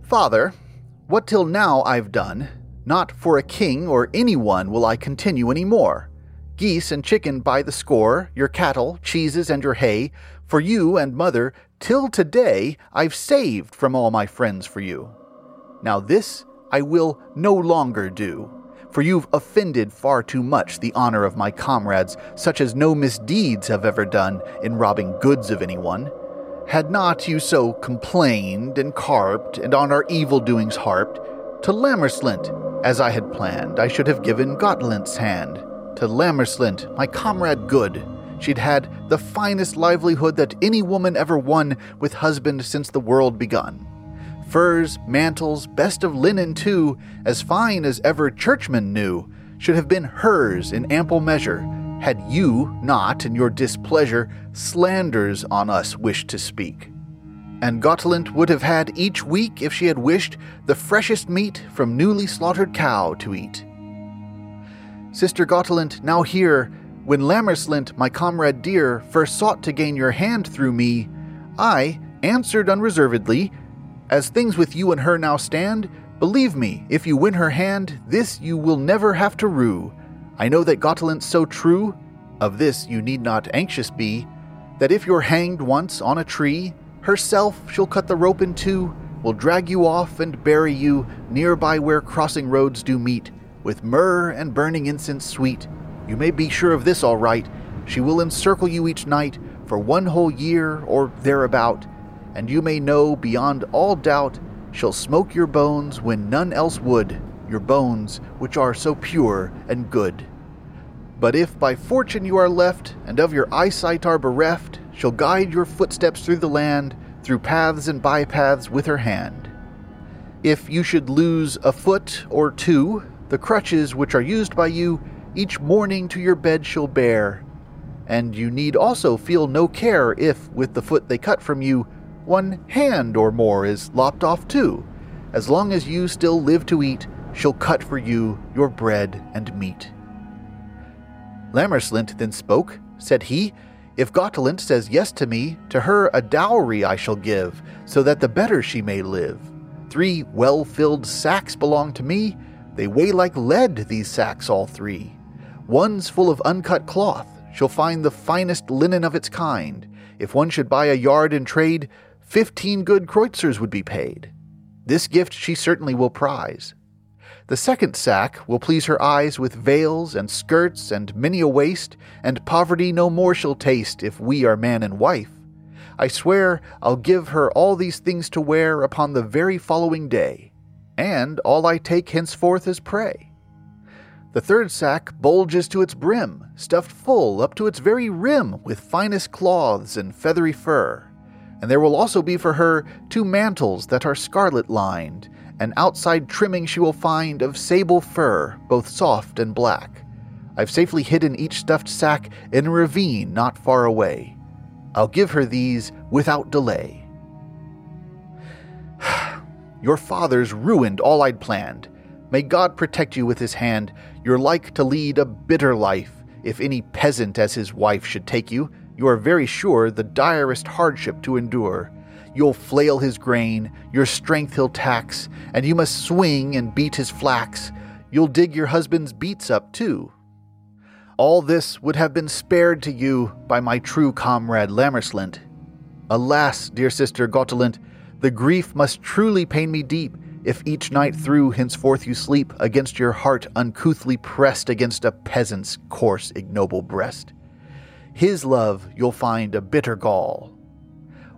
Father, what till now I've done, not for a king or anyone will I continue any more. Geese and chicken by the score, your cattle, cheeses, and your hay, for you and mother, till today I've saved from all my friends for you. Now this I will no longer do, for you've offended far too much the honor of my comrades, such as no misdeeds have ever done in robbing goods of anyone. Had not you so complained and carped, and on our evil doings harped, to Lammerslint, as I had planned, I should have given Gotelind's hand. To Lammerslint, my comrade good, she'd had the finest livelihood that any woman ever won with husband since the world begun. Furs, mantles, best of linen too, as fine as ever churchman knew, should have been hers in ample measure, had you not, in your displeasure, slanders on us wished to speak and Gotelind would have had each week, if she had wished, the freshest meat from newly slaughtered cow to eat. Sister Gotelind, now here, when Lammerslint, my comrade dear, first sought to gain your hand through me, I answered unreservedly, As things with you and her now stand, believe me, if you win her hand, this you will never have to rue. I know that Gotelind's so true, of this you need not anxious be, that if you're hanged once on a tree, Herself she'll cut the rope in two, will drag you off and bury you near by where crossing roads do meet, with myrrh and burning incense sweet. You may be sure of this all right, she will encircle you each night for one whole year or thereabout, and you may know beyond all doubt she'll smoke your bones when none else would, your bones which are so pure and good. But if by fortune you are left, and of your eyesight are bereft, she'll guide your footsteps through the land, through paths and bypaths with her hand. If you should lose a foot or two, the crutches which are used by you each morning to your bed she'll bear. And you need also feel no care if, with the foot they cut from you, one hand or more is lopped off too. As long as you still live to eat, she'll cut for you your bread and meat. Lammerslint then spoke. Said he, If Gotelind says yes to me, to her a dowry I shall give, so that the better she may live. Three well filled sacks belong to me. They weigh like lead, these sacks, all three. One's full of uncut cloth. She'll find the finest linen of its kind. If one should buy a yard in trade, fifteen good kreutzers would be paid. This gift she certainly will prize. The second sack will please her eyes with veils and skirts and many a waist, and poverty no more she'll taste if we are man and wife. I swear I'll give her all these things to wear upon the very following day, and all I take henceforth as prey. The third sack bulges to its brim, stuffed full up to its very rim with finest cloths and feathery fur. And there will also be for her two mantles that are scarlet lined, an outside trimming she will find of sable fur, both soft and black. I've safely hidden each stuffed sack in a ravine not far away. I'll give her these without delay. Your father's ruined all I'd planned. May God protect you with his hand. You're like to lead a bitter life. If any peasant as his wife should take you, you are very sure the direst hardship to endure. You'll flail his grain, your strength he'll tax, and you must swing and beat his flax. You'll dig your husband's beets up too. All this would have been spared to you by my true comrade Lammerslint. Alas, dear sister Gotelind, the grief must truly pain me deep if each night through henceforth you sleep against your heart uncouthly pressed against a peasant's coarse, ignoble breast. His love you'll find a bitter gall.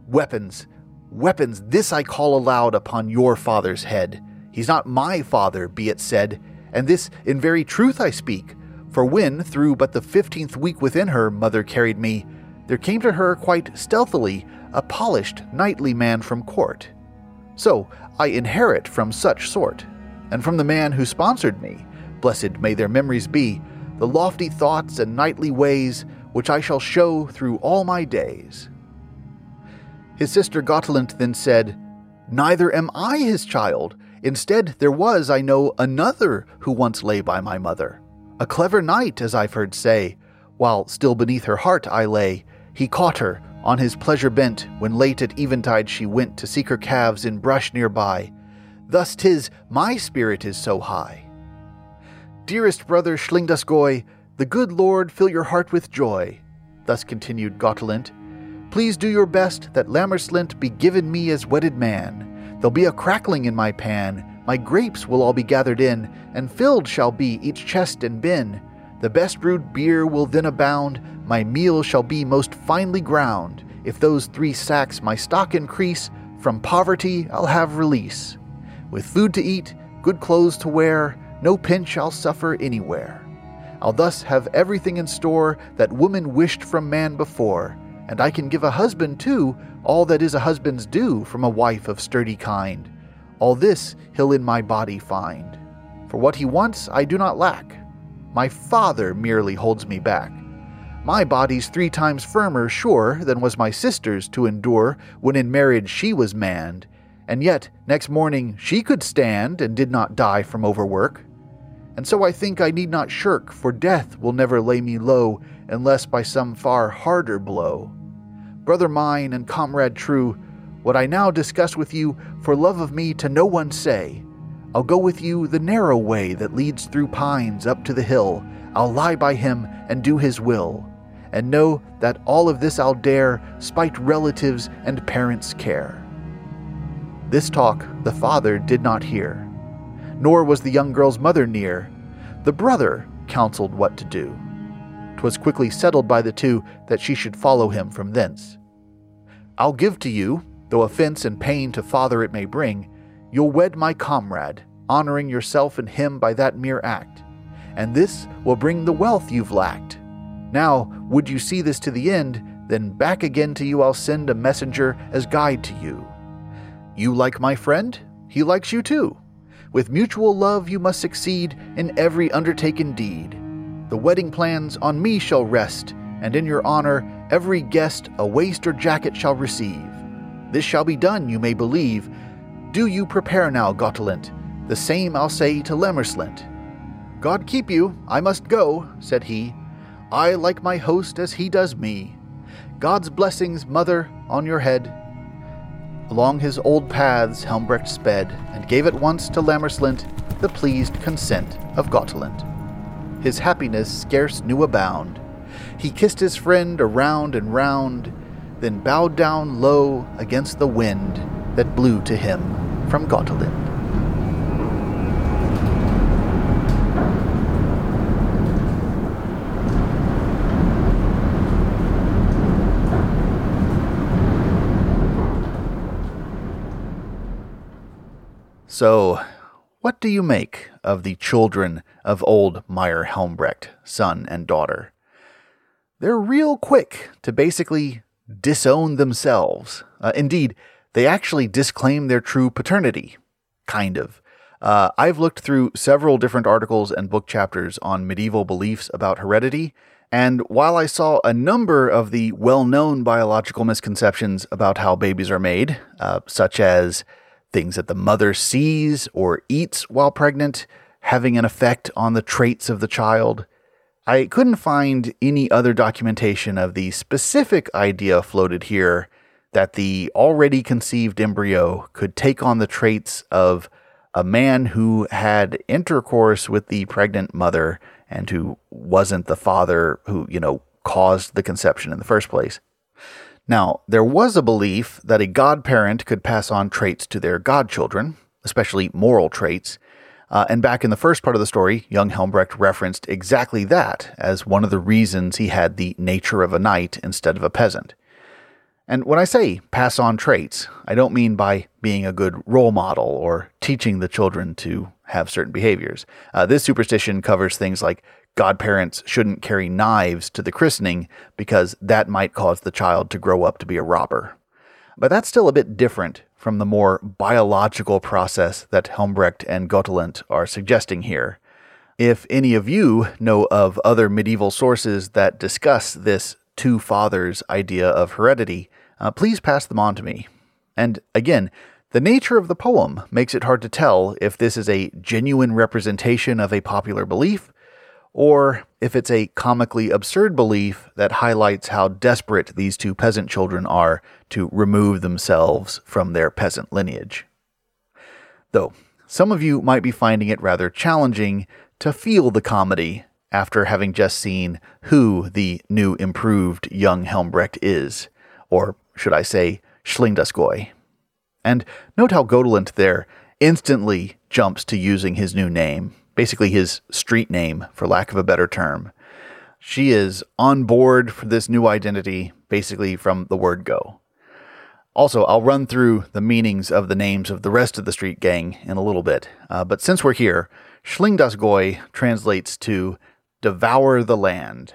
Weapons, weapons, this I call aloud upon your father's head. He's not my father, be it said, and this in very truth I speak. For when, through but the fifteenth week within her, mother carried me, there came to her quite stealthily a polished, knightly man from court. So I inherit from such sort, and from the man who sponsored me, blessed may their memories be, the lofty thoughts and knightly ways which I shall show through all my days. His sister Gotelind then said, Neither am I his child. Instead, there was, I know, another who once lay by my mother. A clever knight, as I've heard say, while still beneath her heart I lay, he caught her, on his pleasure bent, when late at eventide she went to seek her calves in brush near by. Thus 'tis my spirit is so high. Dearest brother Schlingdasgoy, the good Lord fill your heart with joy. Thus continued Gotelind. Please do your best that Lammerslint be given me as wedded man. There'll be a crackling in my pan, my grapes will all be gathered in, and filled shall be each chest and bin. The best brewed beer will then abound, my meal shall be most finely ground. If those three sacks my stock increase, from poverty I'll have release. With food to eat, good clothes to wear, no pinch I'll suffer anywhere. I'll thus have everything in store that woman wished from man before, and I can give a husband, too, all that is a husband's due from a wife of sturdy kind. All this he'll in my body find. For what he wants I do not lack. My father merely holds me back. My body's three times firmer, sure, than was my sister's to endure when in marriage she was manned, and yet next morning she could stand and did not die from overwork. And so I think I need not shirk, for death will never lay me low unless by some far harder blow. Brother mine and comrade true, what I now discuss with you, for love of me to no one say. I'll go with you the narrow way that leads through pines up to the hill. I'll lie by him and do his will and know that all of this I'll dare, spite relatives and parents' care. This talk the father did not hear, nor was the young girl's mother near. The brother counseled what to do. 'Twas quickly settled by the two that she should follow him from thence. I'll give to you, though offense and pain to father it may bring, you'll wed my comrade, honoring yourself and him by that mere act, and this will bring the wealth you've lacked now, would you see this to the end, then back again to you I'll send a messenger as guide to you. You like my friend, he likes you too. With mutual love you must succeed in every undertaken deed. The wedding plans on me shall rest, and in your honor every guest a waist or jacket shall receive. This shall be done, you may believe. Do you prepare now, Gotelind. The same I'll say to Lammerslint. God keep you, I must go, said he, I like my host as he does me. God's blessings, mother, on your head. Along his old paths Helmbrecht sped, and gave at once to Lammerslint the pleased consent of Gotelind. His happiness scarce knew a bound. He kissed his friend around and round, then bowed down low against the wind that blew to him from Gotelind. So, what do you make of the children of old Meier Helmbrecht, son and daughter? They're real quick to basically disown themselves. Uh, indeed, they actually disclaim their true paternity. Kind of. Uh, I've looked through several different articles and book chapters on medieval beliefs about heredity, and while I saw a number of the well known biological misconceptions about how babies are made, uh, such as things that the mother sees or eats while pregnant having an effect on the traits of the child. I couldn't find any other documentation of the specific idea floated here that the already conceived embryo could take on the traits of a man who had intercourse with the pregnant mother and who wasn't the father who, you know, caused the conception in the first place. Now, there was a belief that a godparent could pass on traits to their godchildren, especially moral traits. Uh, and back in the first part of the story, young Helmbrecht referenced exactly that as one of the reasons he had the nature of a knight instead of a peasant. And when I say pass on traits, I don't mean by being a good role model or teaching the children to have certain behaviors. Uh, this superstition covers things like godparents shouldn't carry knives to the christening because that might cause the child to grow up to be a robber. But that's still a bit different from the more biological process that Helmbrecht and Gotelind are suggesting here. If any of you know of other medieval sources that discuss this two fathers idea of heredity, uh, please pass them on to me. And again, the nature of the poem makes it hard to tell if this is a genuine representation of a popular belief or if it's a comically absurd belief that highlights how desperate these two peasant children are to remove themselves from their peasant lineage. Though, some of you might be finding it rather challenging to feel the comedy after having just seen who the new improved young Helmbrecht is, or should I say, Schlingasgoy. And note how Gotelind there instantly jumps to using his new name, basically his street name, for lack of a better term. She is on board for this new identity, basically from the word go. Also, I'll run through the meanings of the names of the rest of the street gang in a little bit, uh, but since we're here, Schlingasgoy translates to devour the land.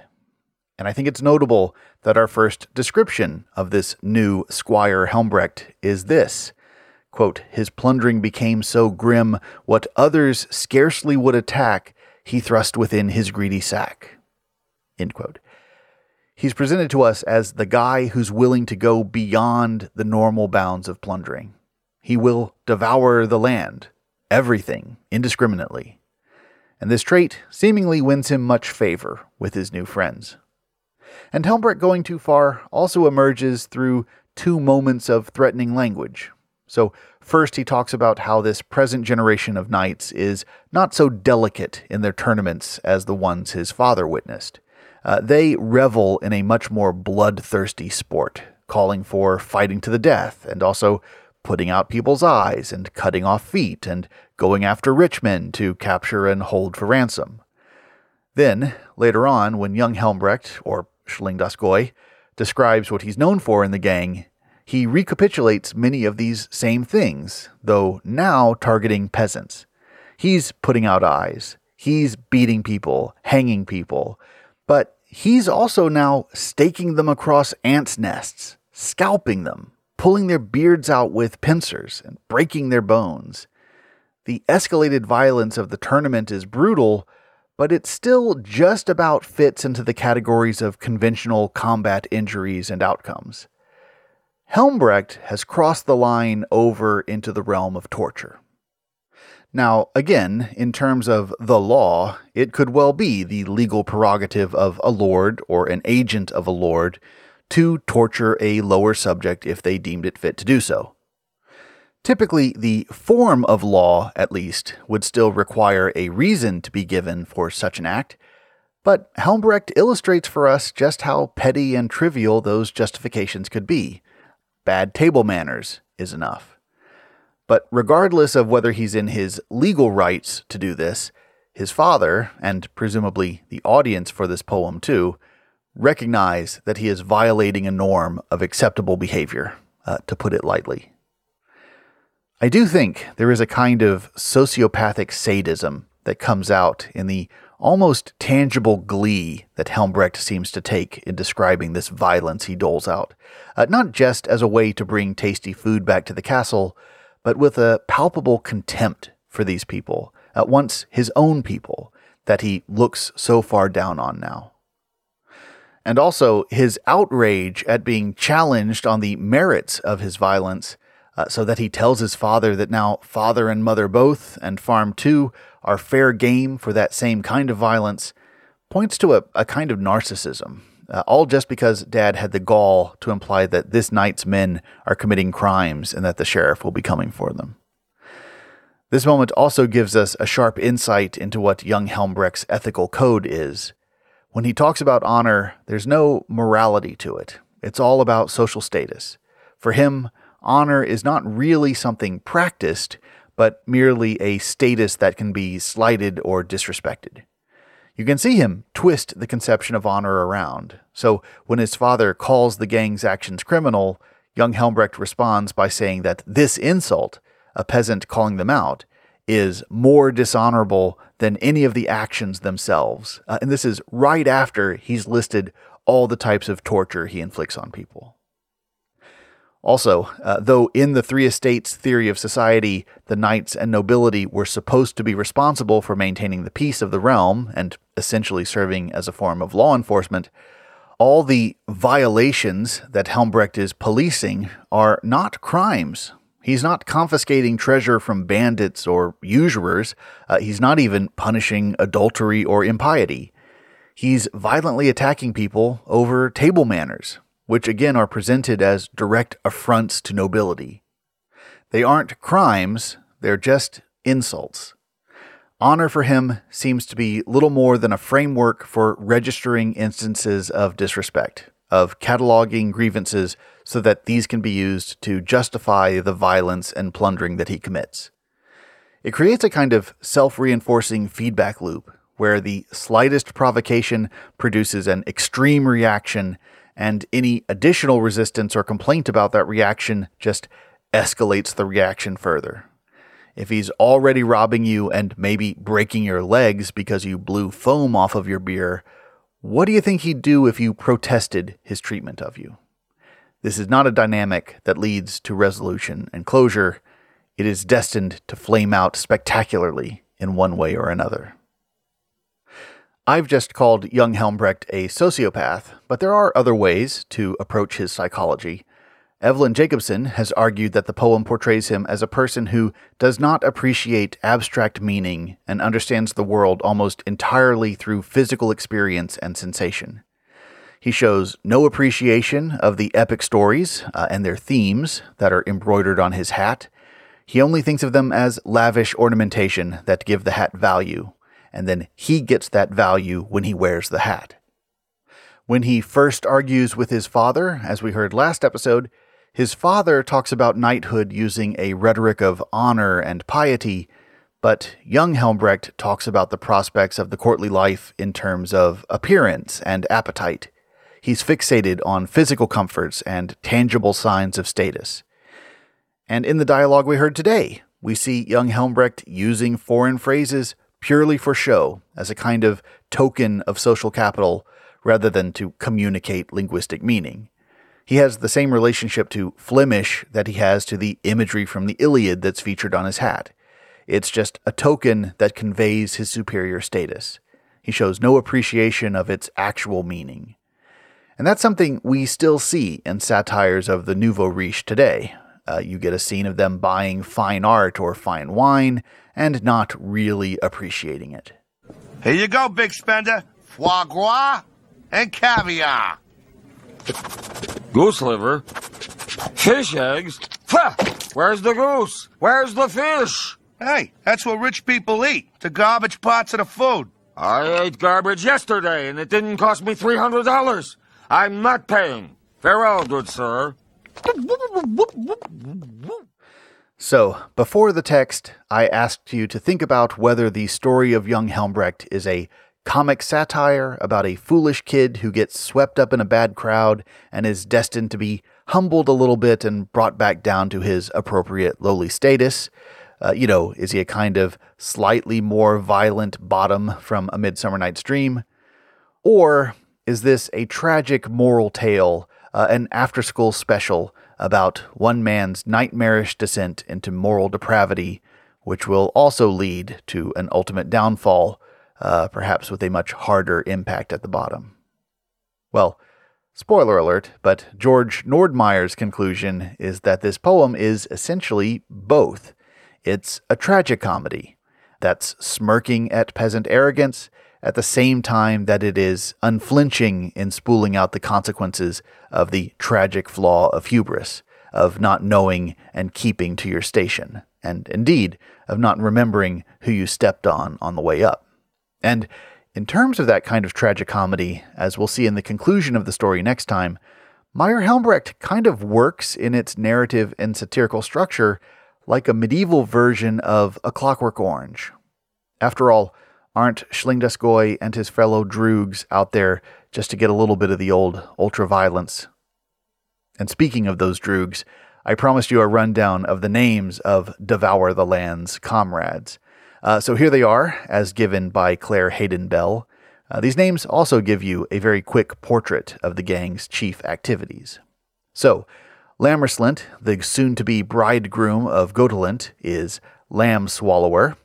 And I think it's notable that our first description of this new Squire Helmbrecht is this quote, His plundering became so grim, what others scarcely would attack, he thrust within his greedy sack. End quote. He's presented to us as the guy who's willing to go beyond the normal bounds of plundering. He will devour the land, everything, indiscriminately. And this trait seemingly wins him much favor with his new friends. And Helmbrecht going too far also emerges through two moments of threatening language. So, first, he talks about how this present generation of knights is not so delicate in their tournaments as the ones his father witnessed. Uh, they revel in a much more bloodthirsty sport, calling for fighting to the death and also putting out people's eyes and cutting off feet and going after rich men to capture and hold for ransom. Then, later on, when young Helmbrecht, or Schlingasgoy, describes what he's known for in the gang, he recapitulates many of these same things, though now targeting peasants. He's putting out eyes, he's beating people, hanging people, but he's also now staking them across ants' nests, scalping them, pulling their beards out with pincers, and breaking their bones. The escalated violence of the tournament is brutal, but it still just about fits into the categories of conventional combat injuries and outcomes. Helmbrecht has crossed the line over into the realm of torture. Now, again, in terms of the law, it could well be the legal prerogative of a lord or an agent of a lord to torture a lower subject if they deemed it fit to do so. Typically, the form of law, at least, would still require a reason to be given for such an act, but Helmbrecht illustrates for us just how petty and trivial those justifications could be. Bad table manners is enough. But regardless of whether he's in his legal rights to do this, his father, and presumably the audience for this poem too, recognize that he is violating a norm of acceptable behavior, uh, to put it lightly. I do think there is a kind of sociopathic sadism that comes out in the almost tangible glee that Helmbrecht seems to take in describing this violence he doles out, uh, not just as a way to bring tasty food back to the castle, but with a palpable contempt for these people, at once his own people, that he looks so far down on now. And also his outrage at being challenged on the merits of his violence uh, so that he tells his father that now father and mother both, and farm too, are fair game for that same kind of violence, points to a, a kind of narcissism. Uh, all just because dad had the gall to imply that this knight's men are committing crimes and that the sheriff will be coming for them. This moment also gives us a sharp insight into what young Helmbrecht's ethical code is. When he talks about honor, there's no morality to it. It's all about social status. For him, honor is not really something practiced, but merely a status that can be slighted or disrespected. You can see him twist the conception of honor around. So when his father calls the gang's actions criminal, young Helmbrecht responds by saying that this insult, a peasant calling them out, is more dishonorable than any of the actions themselves. Uh, and this is right after he's listed all the types of torture he inflicts on people. Also, uh, though in the Three Estates theory of society, the knights and nobility were supposed to be responsible for maintaining the peace of the realm and essentially serving as a form of law enforcement, all the violations that Helmbrecht is policing are not crimes. He's not confiscating treasure from bandits or usurers. Uh, he's not even punishing adultery or impiety. He's violently attacking people over table manners, which again are presented as direct affronts to nobility. They aren't crimes, they're just insults. Honor for him seems to be little more than a framework for registering instances of disrespect, of cataloging grievances so that these can be used to justify the violence and plundering that he commits. It creates a kind of self reinforcing feedback loop where the slightest provocation produces an extreme reaction and any additional resistance or complaint about that reaction just escalates the reaction further. If he's already robbing you and maybe breaking your legs because you blew foam off of your beer, what do you think he'd do if you protested his treatment of you? This is not a dynamic that leads to resolution and closure. It is destined to flame out spectacularly in one way or another. I've just called young Helmbrecht a sociopath, but there are other ways to approach his psychology. Evelyn Jacobson has argued that the poem portrays him as a person who does not appreciate abstract meaning and understands the world almost entirely through physical experience and sensation. He shows no appreciation of the epic stories uh, and their themes that are embroidered on his hat. He only thinks of them as lavish ornamentation that give the hat value, and then he gets that value when he wears the hat. When he first argues with his father, as we heard last episode, his father talks about knighthood using a rhetoric of honor and piety, but young Helmbrecht talks about the prospects of the courtly life in terms of appearance and appetite. He's fixated on physical comforts and tangible signs of status. And in the dialogue we heard today, we see young Helmbrecht using foreign phrases purely for show, as a kind of token of social capital, rather than to communicate linguistic meaning. He has the same relationship to Flemish that he has to the imagery from the Iliad that's featured on his hat. It's just a token that conveys his superior status. He shows no appreciation of its actual meaning. And that's something we still see in satires of the nouveau riche today. Uh, you get a scene of them buying fine art or fine wine, and not really appreciating it. Here you go, big spender. Foie gras and caviar. Goose liver. Fish eggs. Ha! Where's the goose? Where's the fish? Hey, that's what rich people eat. The garbage parts of the food. I ate garbage yesterday and it didn't cost me $300. I'm not paying. Farewell, good sir. So, before the text, I asked you to think about whether the story of young Helmbrecht is a comic satire about a foolish kid who gets swept up in a bad crowd and is destined to be humbled a little bit and brought back down to his appropriate lowly status. Uh, you know, is he a kind of slightly more violent bottom from A Midsummer Night's Dream? Or is this a tragic moral tale, uh, an after school special about one man's nightmarish descent into moral depravity, which will also lead to an ultimate downfall, uh, perhaps with a much harder impact at the bottom. Well, Spoiler alert, but George Nordmeyer's conclusion is that this poem is essentially both. It's a tragicomedy that's smirking at peasant arrogance at the same time that it is unflinching in spooling out the consequences of the tragic flaw of hubris, of not knowing and keeping to your station, and indeed of not remembering who you stepped on on the way up. And in terms of that kind of tragicomedy, as we'll see in the conclusion of the story next time, Meier Helmbrecht kind of works in its narrative and satirical structure like a medieval version of A Clockwork Orange. After all, aren't Schling and his fellow droogs out there just to get a little bit of the old ultra-violence? And speaking of those droogs, I promised you a rundown of the names of Devour the Land's comrades. Uh, so here they are, as given by Clair Hayden Bell. Uh, these names also give you a very quick portrait of the gang's chief activities. So, Lammerslint, the soon to be bridegroom of Gotelind, is Lamb Swallower.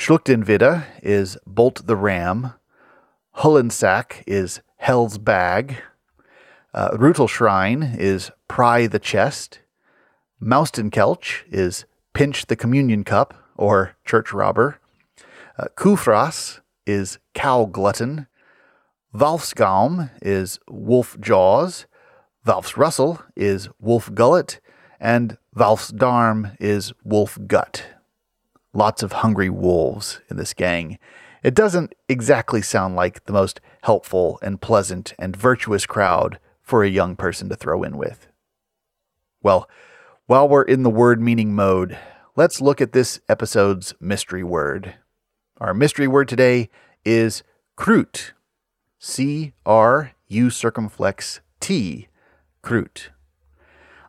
Schluchtenvidde is Bolt the Ram. Hullensack is Hell's Bag. Uh, Rutelschrein is Pry the Chest. Maustenkelch is Pinch the Communion Cup or church robber. Uh, Kufras is cow glutton. Valfsgaum is wolf jaws. Valf's Russell is wolf gullet. And Valf's Darm is wolf gut. Lots of hungry wolves in this gang. It doesn't exactly sound like the most helpful and pleasant and virtuous crowd for a young person to throw in with. Well, while we're in the word meaning mode, let's look at this episode's mystery word. Our mystery word today is crût. C R U circumflex T. Crût.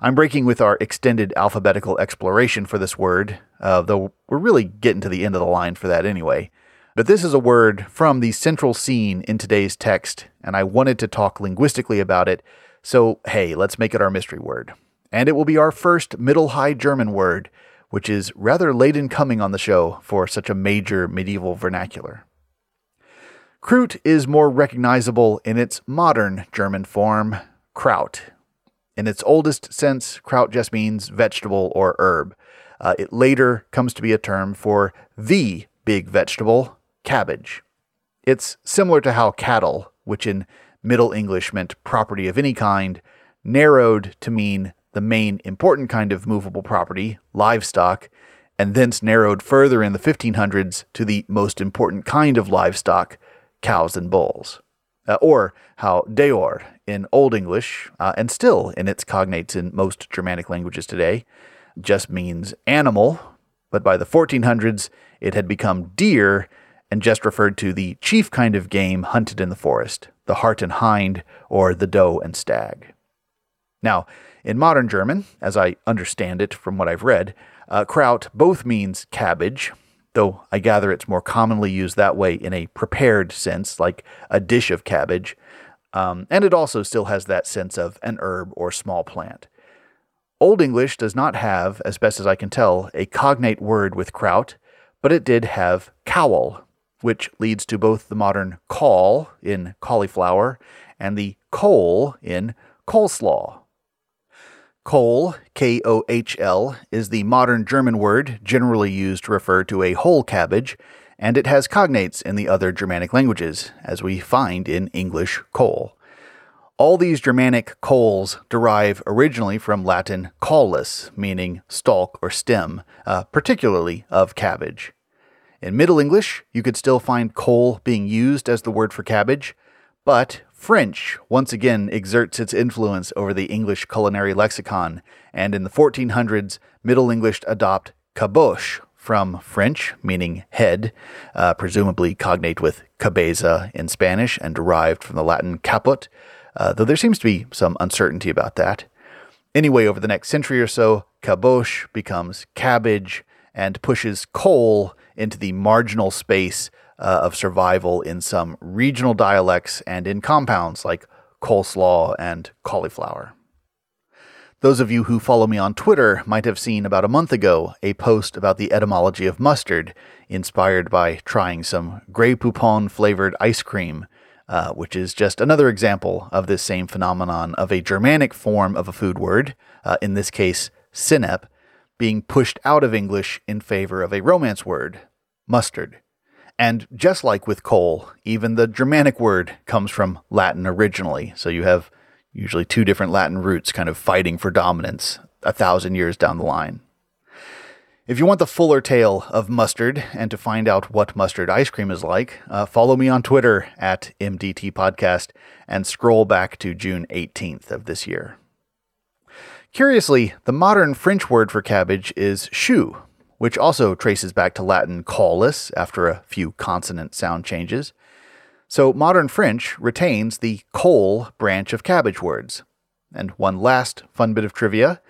I'm breaking with our extended alphabetical exploration for this word, uh, though we're really getting to the end of the line for that anyway. But this is a word from the central scene in today's text, and I wanted to talk linguistically about it, so hey, let's make it our mystery word. And it will be our first Middle High German word, which is rather late in coming on the show for such a major medieval vernacular. Crût is more recognizable in its modern German form, Kraut. In its oldest sense, Kraut just means vegetable or herb. Uh, it later comes to be a term for the big vegetable, cabbage. It's similar to how cattle, which in Middle English meant property of any kind, narrowed to mean the main important kind of movable property, livestock, and thence narrowed further in the 1500s to the most important kind of livestock, cows and bulls. Uh, or how deor in Old English, uh, and still in its cognates in most Germanic languages today, just means animal, but by the 1400s it had become deer and just referred to the chief kind of game hunted in the forest, the hart and hind, or the doe and stag. Now, in modern German, as I understand it from what I've read, uh, kraut both means cabbage, though I gather it's more commonly used that way in a prepared sense, like a dish of cabbage, um, and it also still has that sense of an herb or small plant. Old English does not have, as best as I can tell, a cognate word with kraut, but it did have cowl, which leads to both the modern caul in cauliflower and the kohl in coleslaw. Kohl, K O H L, is the modern German word generally used to refer to a whole cabbage, and it has cognates in the other Germanic languages, as we find in English cole. All these Germanic kohls derive originally from Latin caulis, meaning stalk or stem, uh, particularly of cabbage. In Middle English, you could still find cole being used as the word for cabbage, but French once again exerts its influence over the English culinary lexicon, and in the 1400s, Middle English adopt caboche from French, meaning head, uh, presumably cognate with cabeza in Spanish and derived from the Latin caput, uh, though there seems to be some uncertainty about that. Anyway, over the next century or so, caboche becomes cabbage and pushes cole into the marginal space uh, of survival in some regional dialects and in compounds like coleslaw and cauliflower. Those of you who follow me on Twitter might have seen about a month ago a post about the etymology of mustard, inspired by trying some Grey Poupon flavored ice cream. uh, which is just another example of this same phenomenon of a Germanic form of a food word, uh, in this case, sinep, being pushed out of English in favor of a Romance word, mustard. And just like with cole, even the Germanic word comes from Latin originally. So you have usually two different Latin roots kind of fighting for dominance a thousand years down the line. If you want the fuller tale of mustard and to find out what mustard ice cream is like, uh, follow me on Twitter at MDT Podcast and scroll back to June 18th of this year. Curiously, the modern French word for cabbage is chou, which also traces back to Latin caulis after a few consonant sound changes. So modern French retains the cole branch of cabbage words. And one last fun bit of trivia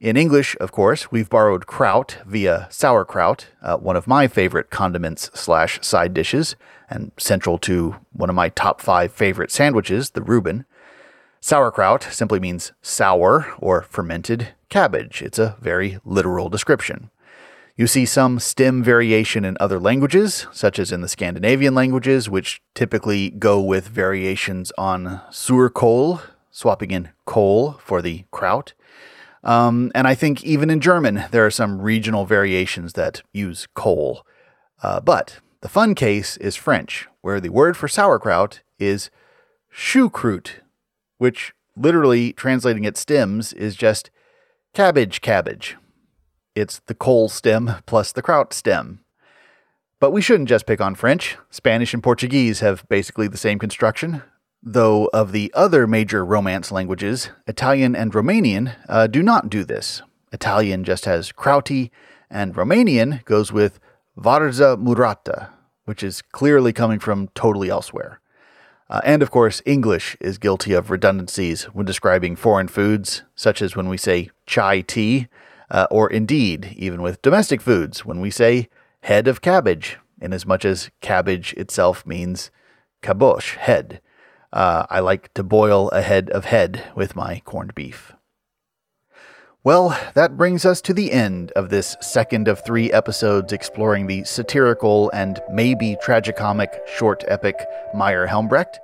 in English, of course, we've borrowed kraut via sauerkraut, uh, one of my favorite condiments slash side dishes, and central to one of my top five favorite sandwiches, the Reuben. Sauerkraut simply means sour or fermented cabbage. It's a very literal description. You see some stem variation in other languages, such as in the Scandinavian languages, which typically go with variations on surkohl, swapping in cole for the kraut. Um, and I think even in German, there are some regional variations that use cole. Uh, but the fun case is French, where the word for sauerkraut is choucroute, which literally translating its stems is just cabbage cabbage. It's the cole stem plus the kraut stem. But we shouldn't just pick on French. Spanish and Portuguese have basically the same construction. Though of the other major Romance languages, Italian and Romanian uh, do not do this. Italian just has crauti, and Romanian goes with varza murata, which is clearly coming from totally elsewhere. Uh, and of course, English is guilty of redundancies when describing foreign foods, such as when we say chai tea, uh, or indeed, even with domestic foods, when we say head of cabbage, inasmuch as cabbage itself means caboche, head. Uh, I like to boil a head of head with my corned beef. Well, that brings us to the end of this second of three episodes exploring the satirical and maybe tragicomic short epic Meier Helmbrecht.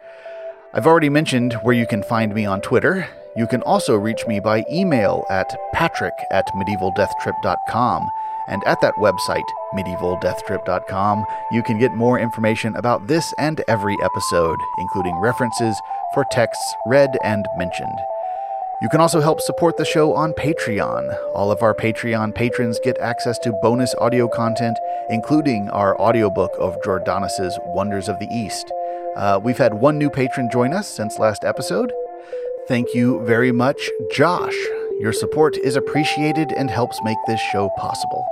I've already mentioned where you can find me on Twitter. You can also reach me by email at patrick at medievaldeathtrip.com. And at that website, medievaldeathtrip.com, you can get more information about this and every episode, including references for texts read and mentioned. You can also help support the show on Patreon. All of our Patreon patrons get access to bonus audio content, including our audiobook of Jordanus's Wonders of the East. Uh, we've had one new patron join us since last episode. Thank you very much, Josh. Your support is appreciated and helps make this show possible.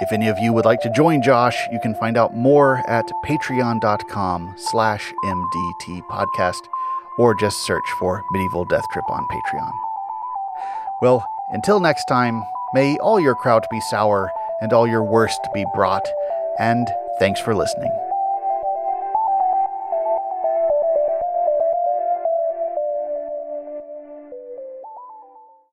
If any of you would like to join Josh, you can find out more at patreon.com slash MDT podcast or just search for Medieval Death Trip on Patreon. Well, until next time, may all your kraut be sour and all your wurst be brought, and thanks for listening.